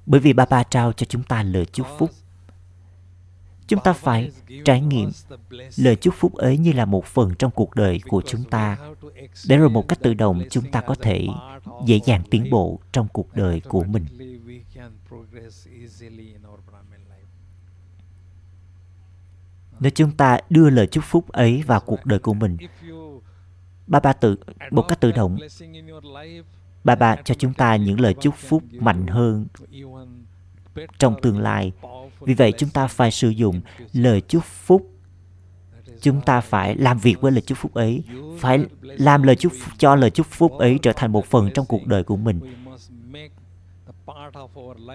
Bởi vì Baba trao cho chúng ta lời chúc phúc. Chúng ta phải trải nghiệm lời chúc phúc ấy như là một phần trong cuộc đời của chúng ta, để rồi một cách tự động chúng ta có thể dễ dàng tiến bộ trong cuộc đời của mình. Nếu chúng ta đưa lời chúc phúc ấy vào cuộc đời của mình ba ba tự một cách tự động ba ba cho chúng ta những lời chúc phúc mạnh hơn trong tương lai. Vì vậy chúng ta phải sử dụng lời chúc phúc. Chúng ta phải làm việc với lời chúc phúc ấy phải làm lời chúc phúc, cho lời chúc phúc ấy trở thành một phần trong cuộc đời của mình.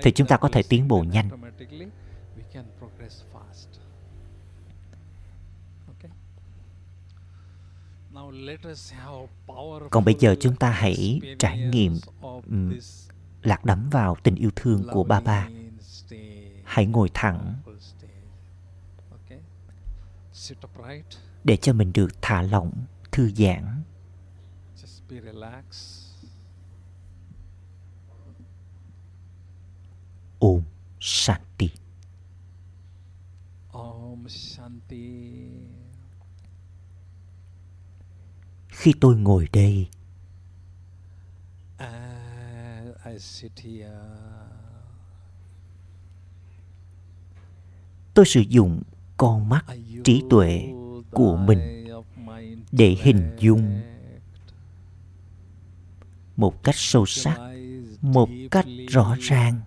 Thì chúng ta có thể tiến bộ nhanh. Còn bây giờ chúng ta hãy trải nghiệm um, lạc đắm vào tình yêu thương của ba ba. Hãy ngồi thẳng để cho mình được thả lỏng thư giãn. Ôm shanti. Khi tôi ngồi đây. Here, tôi sử dụng con mắt trí tuệ của mình để hình dung. một cách sâu sắc một cách rõ ràng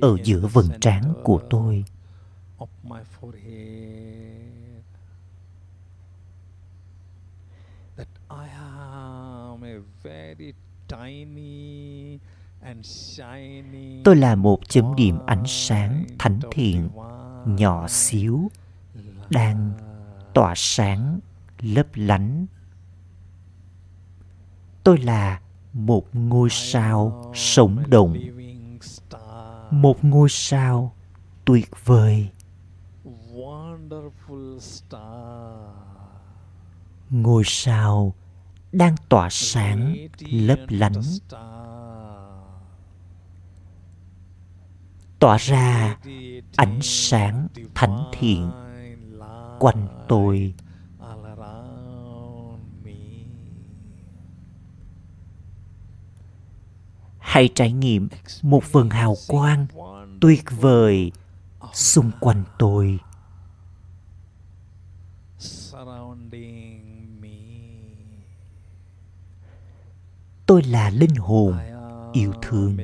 ở giữa vầng trán của tôi tôi là một chấm điểm ánh sáng thánh thiện nhỏ xíu đang tỏa sáng lấp lánh. Tôi là một ngôi sao sống động một ngôi sao tuyệt vời. Wonderful star. Ngôi sao đang tỏa sáng lấp lánh. Tỏa ra ánh sáng thánh thiện quanh tôi. Hãy trải nghiệm một phần hào quang tuyệt vời xung quanh tôi. Tôi là linh hồn yêu thương.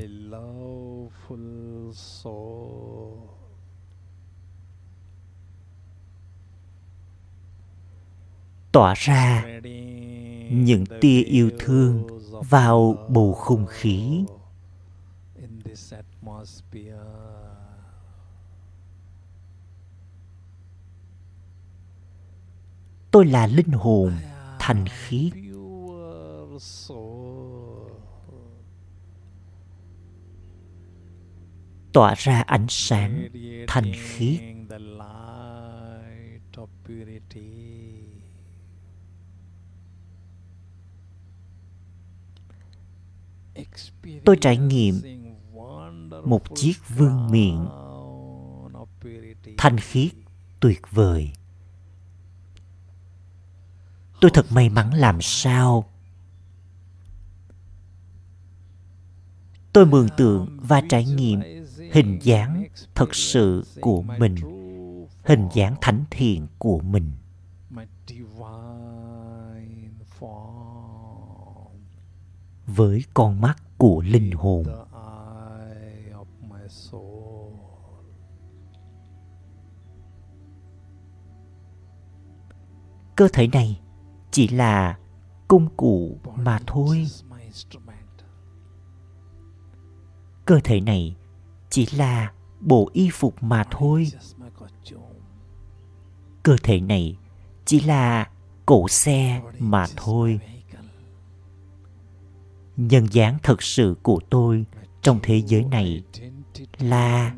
tỏa ra những tia yêu thương vào bầu không khí tôi là linh hồn thành khiết pure soul tỏa ra ánh sáng thành khiết Tôi trải nghiệm một chiếc vương miện thanh khiết tuyệt vời. Tôi thật may mắn làm sao? Tôi mường tượng và trải nghiệm hình dáng thật sự của mình, hình dáng thánh thiện của mình. Với con mắt của linh hồn. Cơ thể này chỉ là công cụ mà thôi. Cơ thể này chỉ là bộ y phục mà thôi. Cơ thể này chỉ là cỗ xe mà thôi. Nhân dáng thật sự của tôi trong thế giới này là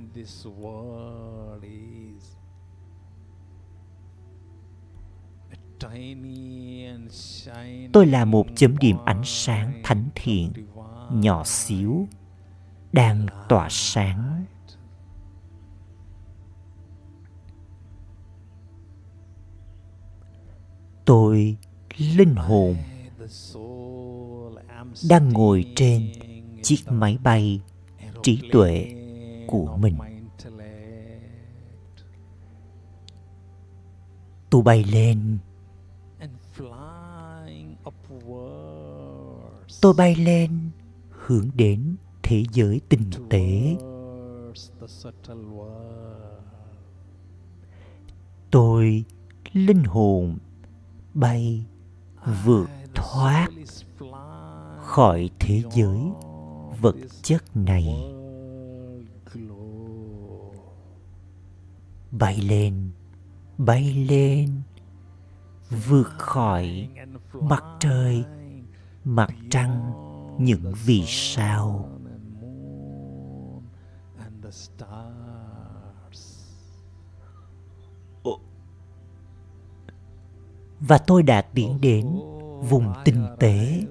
tôi là một chấm điểm ánh sáng thánh thiện, nhỏ xíu đang tỏa sáng tôi, linh hồn, đang ngồi trên chiếc máy bay trí tuệ của mình. tôi bay lên tôi bay lên hướng đến thế giới tinh tế. Tôi linh hồn bay vượt thoát khỏi thế giới vật chất này. Bay lên bay lên, vượt khỏi mặt trời, mặt trăng những vì sao stars. và tôi đã tiến đến vùng tinh tế.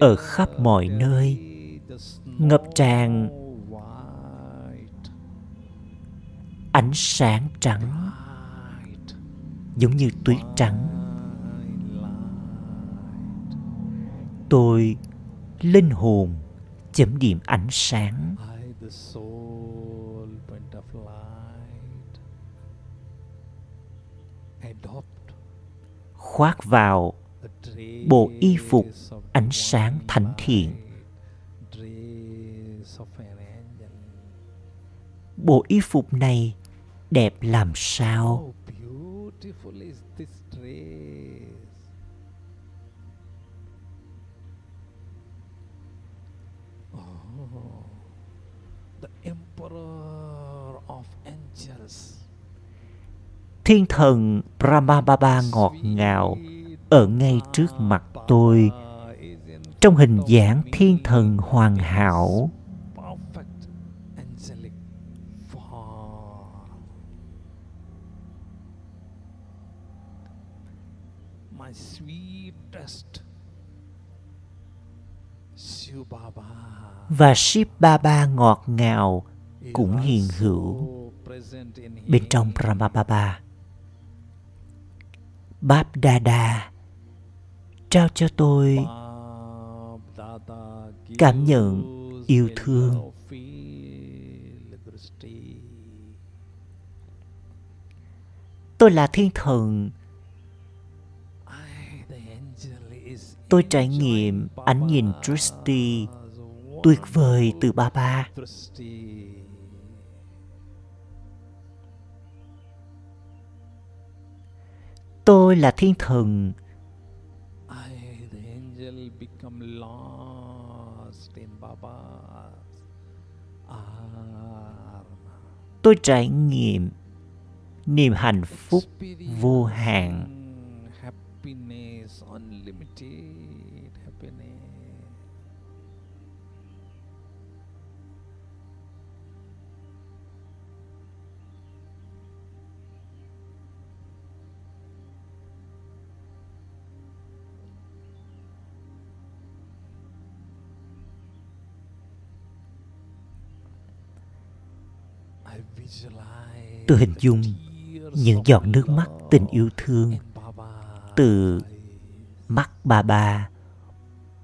ở khắp mọi nơi ngập tràn ánh sáng trắng giống như tuyết trắng tôi linh hồn chấm điểm ánh sáng. Khoác vào bộ y phục ánh sáng thánh thiện. bộ y phục này đẹp làm sao thiên thần brahmababa ngọt ngào ở ngay trước mặt tôi trong hình dáng thiên thần hoàn hảo và Shiv Baba ngọt ngào cũng hiện hữu bên trong Brahma Baba. Báp Đa trao cho tôi cảm nhận yêu thương. tôi là thiên thần. Tôi trải nghiệm ánh nhìn Trusty tuyệt vời từ Baba. ba tôi là thiên thần. I, the angel, become lost in Baba's arm. tôi trải nghiệm niềm hạnh phúc vô hạn. Happiness, unlimited tôi hình dung những giọt nước mắt tình yêu thương từ mắt bà bà.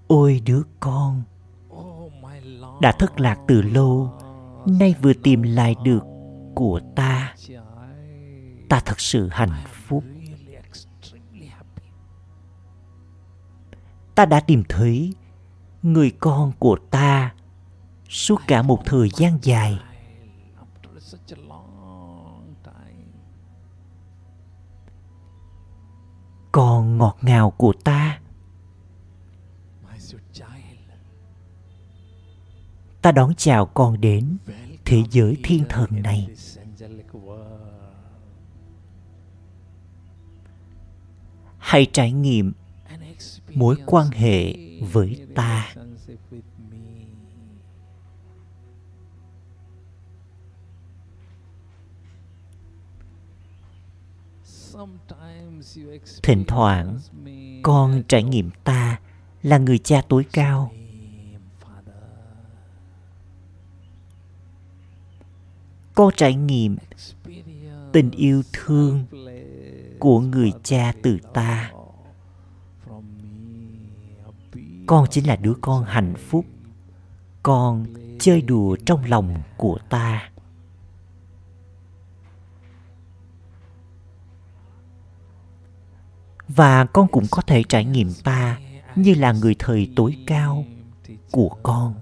Ôi đứa con, đã thất lạc từ lâu, nay vừa tìm lại được của ta. Ta thật sự hạnh phúc. Ta đã tìm thấy người con của ta suốt cả một thời gian dài such a long time, con ngọt ngào của ta? Ta đón chào con đến thế giới thiên thần này. hãy trải nghiệm mối quan hệ với ta thỉnh thoảng con trải nghiệm ta là người cha tối cao. con trải nghiệm tình yêu thương của người cha từ ta. con chính là đứa con hạnh phúc. Con chơi đùa trong lòng của ta và con cũng có thể trải nghiệm ta như là người thầy tối cao của con.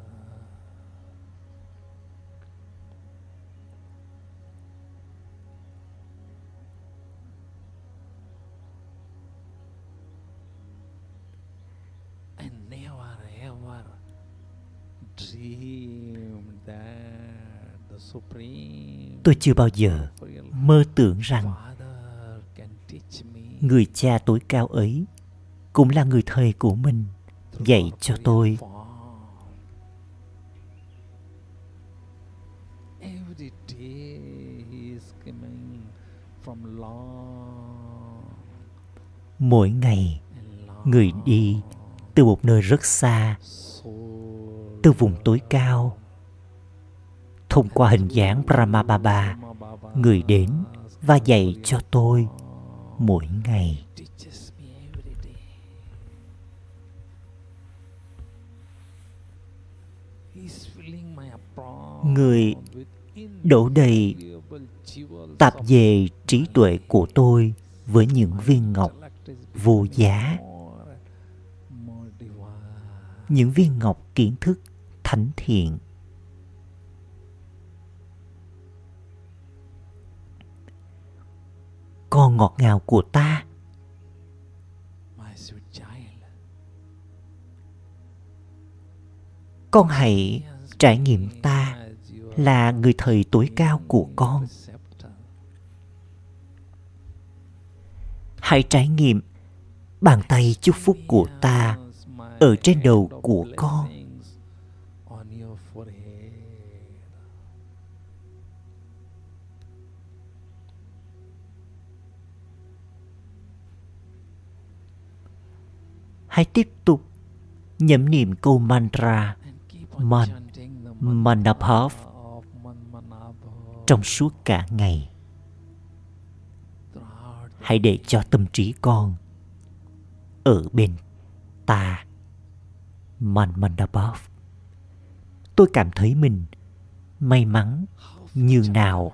Tôi chưa bao giờ mơ tưởng rằng người cha tối cao ấy cũng là người thầy của mình dạy cho tôi. Mỗi ngày người đi từ một nơi rất xa từ vùng tối cao. Thông qua hình dáng brahma baba người đến và dạy cho tôi mỗi ngày. Người đổ đầy tạp về trí tuệ của tôi với những viên ngọc vô giá. Những viên ngọc kiến thức thánh thiện. Con ngọt ngào của ta con hãy trải nghiệm ta là người thầy tối cao của con hãy trải nghiệm bàn tay chúc phúc của ta ở trên đầu của con. Hãy tiếp tục nhẩm niệm câu mantra Man- Manabhav trong suốt cả ngày. Hãy để cho tâm trí con ở bên ta. Man Manabhav. Tôi cảm thấy mình may mắn như nào.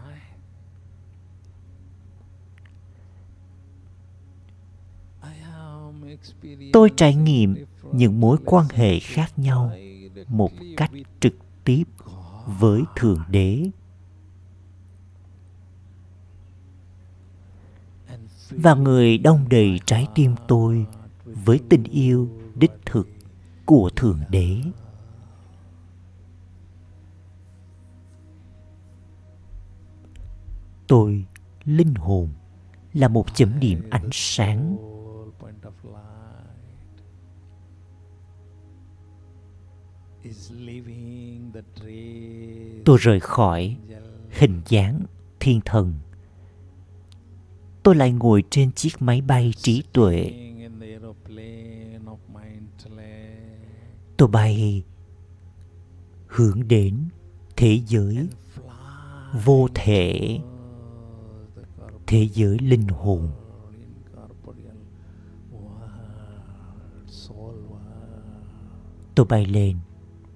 Tôi trải nghiệm những mối quan hệ khác nhau một cách trực tiếp với thượng đế. Và người đông đầy trái tim tôi với tình yêu đích thực của thượng đế. Tôi linh hồn là một chấm điểm ánh sáng. Tôi rời khỏi hình dáng thiên thần. Tôi lại ngồi trên chiếc máy bay trí tuệ. Tôi bay hướng đến thế giới vô thể thế giới linh hồn. tôi bay lên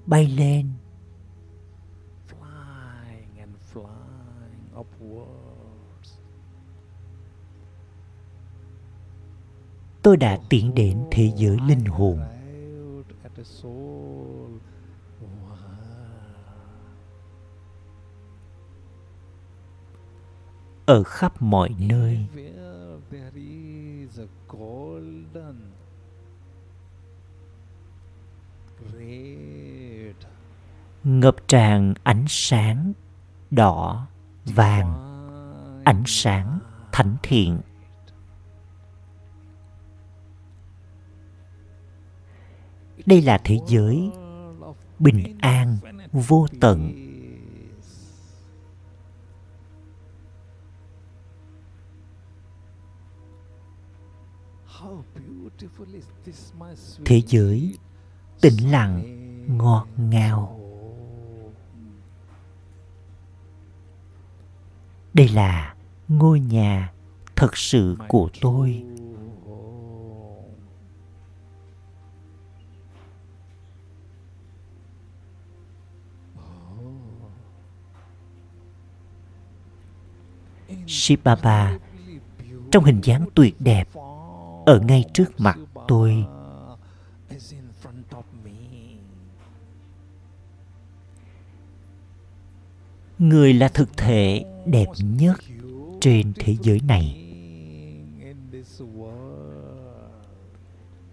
bay lên. Flying and flying upwards. tôi đã tiến đến thế giới linh hồn. Ở khắp mọi nơi. Where ngập tràn ánh sáng đỏ vàng, ánh sáng thánh thiện. Đây là thế giới bình an, vô tận. Thế giới tĩnh lặng, ngọt ngào. Đây là ngôi nhà thật sự của tôi Shibaba, trong hình dáng tuyệt đẹp, ở ngay trước mặt tôi. người là thực thể đẹp nhất trên thế giới này.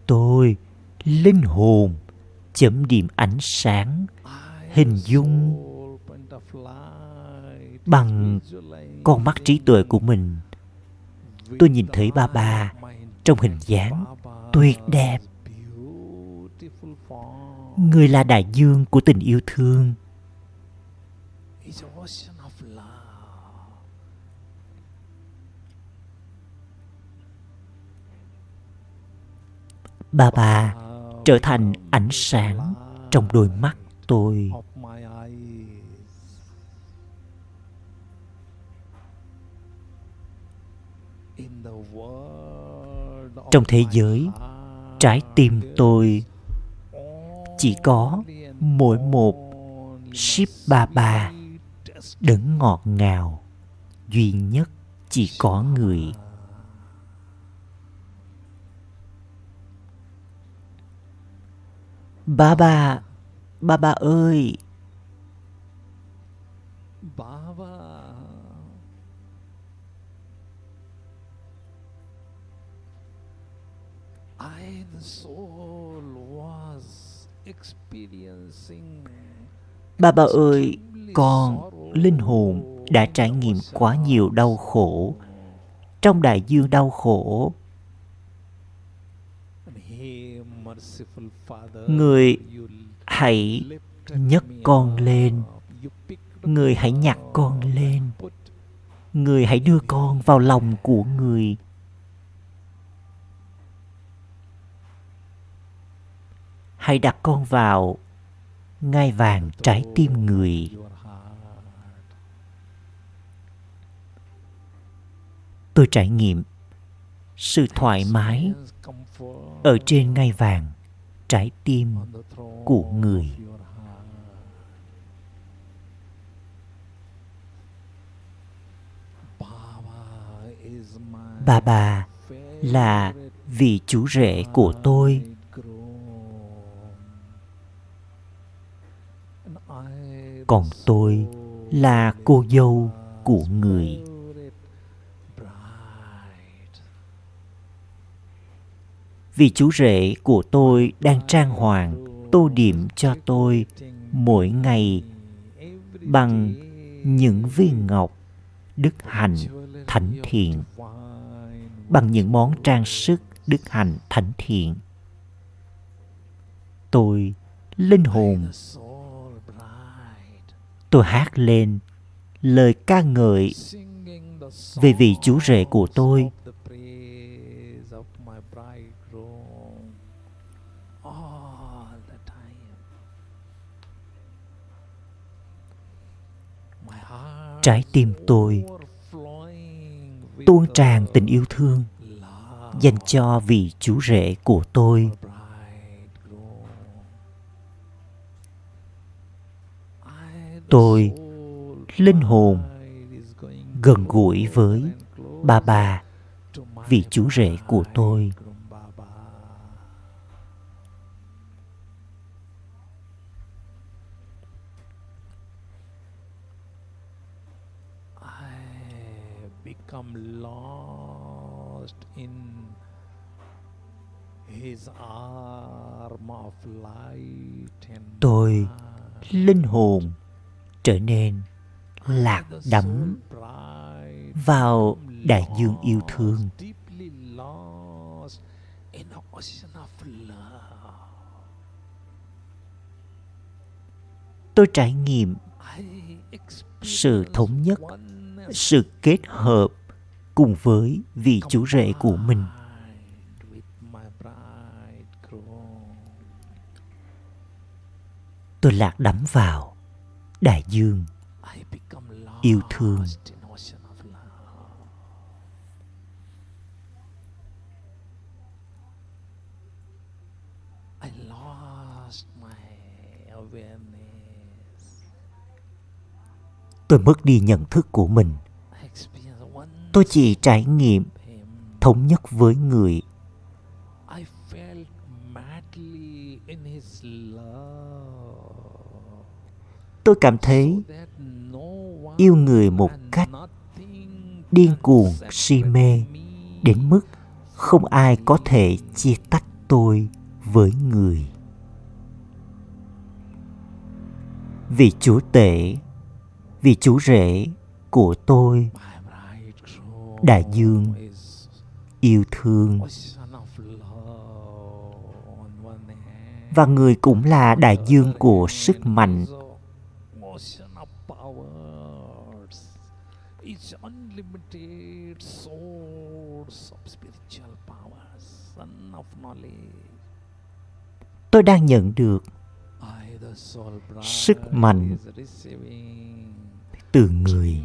Tôi linh hồn chấm điểm ánh sáng, Hình dung bằng con mắt trí tuệ của mình. Tôi nhìn thấy ba ba trong hình dáng tuyệt đẹp. Người là đại dương của tình yêu thương. Ba ba trở thành ánh sáng trong đôi mắt tôi. Trong thế giới trái tim tôi, chỉ có mỗi một ship ba ba đứng đấng ngọt ngào duy nhất chỉ có người ba ba ba ba ơi Baba. I, the soul, was experiencing ba ba ơi con linh hồn đã trải nghiệm quá nhiều đau khổ trong đại dương đau khổ Người hãy nhấc con lên. người hãy nhặt con lên. người hãy đưa con vào lòng của người. Hãy đặt con vào ngai vàng trái tim người. Tôi trải nghiệm sự thoải mái ở trên ngai vàng, trái tim của người. bà bà là vị chú rể của tôi còn tôi là cô dâu của người vì chú rể của tôi đang trang hoàng, tô điểm cho tôi mỗi ngày bằng những viên ngọc đức hạnh thánh thiện, bằng những món trang sức đức hạnh thánh thiện. Tôi linh hồn. Tôi hát lên lời ca ngợi về vị chú rể của tôi trái tim tôi. Tuôn tràn tình yêu thương, dành cho vị chú rể của tôi. Tôi, linh hồn, gần gũi với bà bà, vị chú rể của tôi. Become lost in his arm of light and tôi linh hồn trở nên lạc đắm vào đại dương yêu thương. tôi trải nghiệm sự thống nhất sự kết hợp cùng với vị chú rể của mình. Tôi lạc đắm vào đại dương yêu thương tôi mất đi nhận thức của mình. Tôi chỉ trải nghiệm thống nhất với người. Tôi cảm thấy yêu người một cách điên cuồng, si mê, đến mức không ai có thể chia tách tôi với người. Vì chúa tể vì chú rể của tôi, đại dương yêu thương. Và người cũng là đại dương của sức mạnh. Tôi đang nhận được sức mạnh từ người.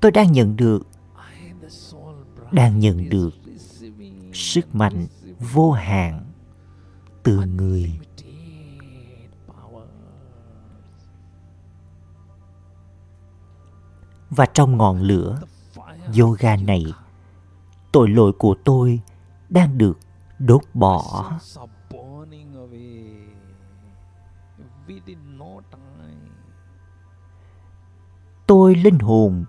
Tôi đang nhận được, đang nhận được sức mạnh vô hạn từ người. Và trong ngọn lửa yoga này, tội lỗi của tôi đang được đốt bỏ. Tôi linh hồn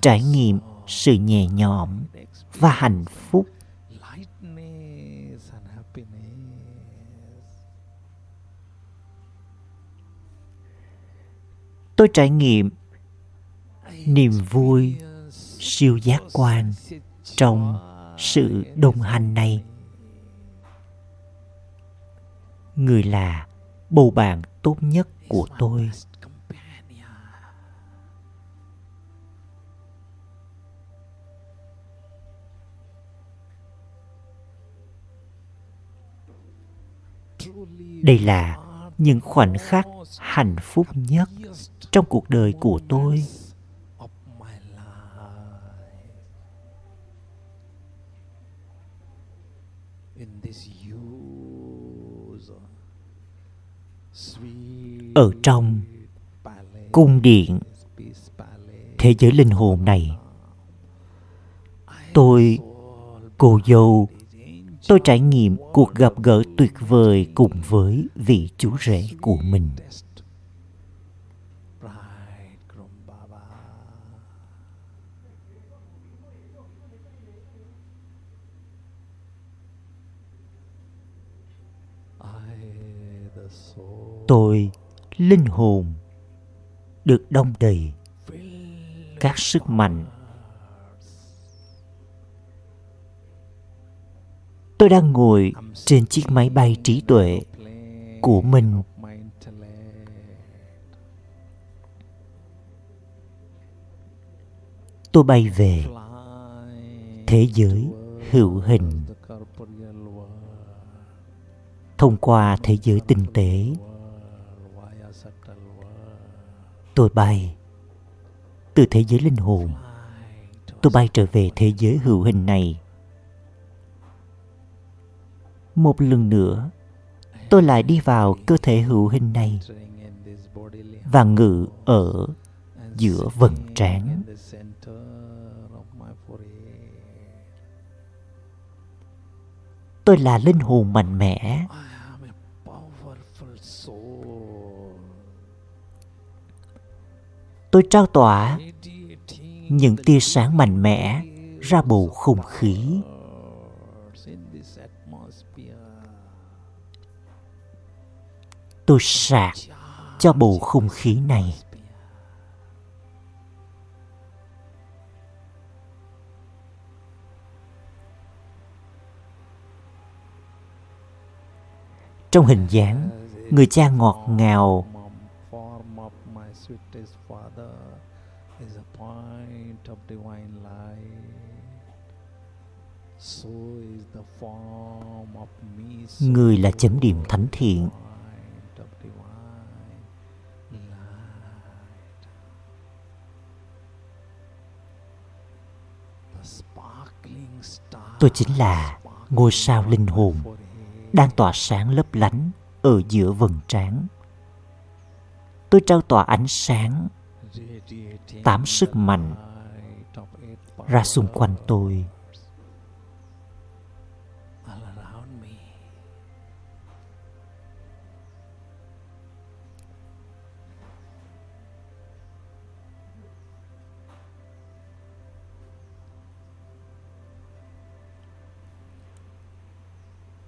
trải nghiệm sự nhẹ nhõm và hạnh phúc. Tôi trải nghiệm niềm vui siêu giác quan trong sự đồng hành này. Người là bầu bạn tốt nhất của tôi. Đây là những khoảnh khắc hạnh phúc nhất trong cuộc đời của tôi. ở trong cung điện thế giới linh hồn này. Tôi, cô dâu, tôi trải nghiệm cuộc gặp gỡ tuyệt vời cùng với vị chú rể của mình. Tôi linh hồn được đông đầy các sức mạnh. Tôi đang ngồi trên chiếc máy bay trí tuệ của mình. Tôi bay về thế giới hữu hình thông qua thế giới tinh tế. Tôi bay từ thế giới linh hồn. Tôi bay trở về thế giới hữu hình này. Một lần nữa, tôi lại đi vào cơ thể hữu hình này và ngự ở giữa vầng trán. tôi là linh hồn mạnh mẽ. Tôi trao tỏa những tia sáng mạnh mẽ ra bầu không khí. Tôi sạc cho bầu không khí này. Trong hình dáng, người cha ngọt ngào người là chấm điểm thánh thiện. Tôi chính là ngôi sao linh hồn đang tỏa sáng lấp lánh ở giữa vầng trán. Tôi trao tỏa ánh sáng, tám sức mạnh ra xung quanh tôi.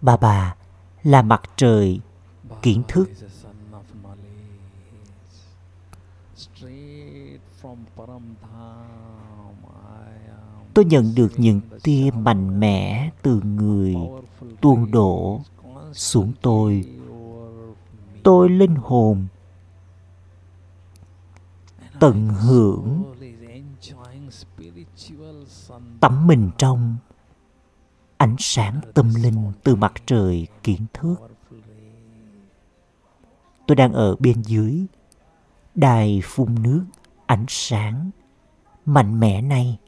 Bà bà là mặt trời kiến thức. tôi nhận được những tia mạnh mẽ từ người tuôn đổ xuống tôi. tôi linh hồn tận hưởng tắm mình trong ánh sáng tâm linh từ mặt trời kiến thức tôi đang ở bên dưới, đài phun nước, ánh sáng mạnh mẽ này.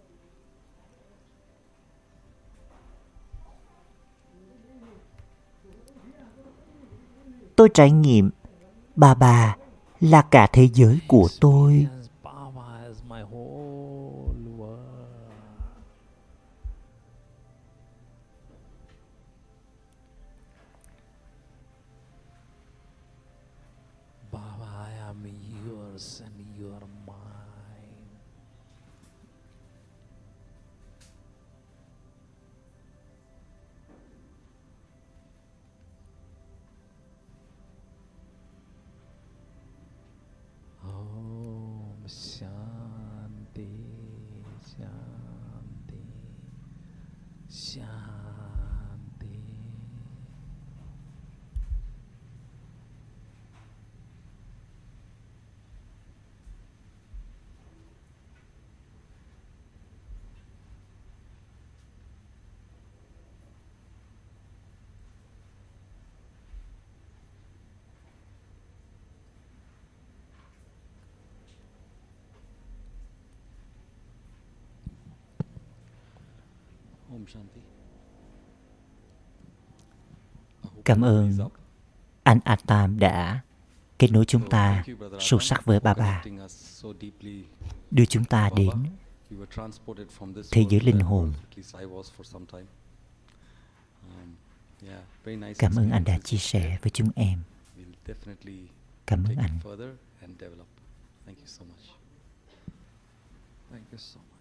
Tôi trải nghiệm, bà bà là cả thế giới của tôi. Cảm ơn anh Atam đã kết nối chúng ta sâu sắc với Ba bà đưa chúng ta đến thế giới linh hồn. cảm ơn anh đã chia sẻ với chúng em cảm ơn anh. Thank you so much. Thank you so much.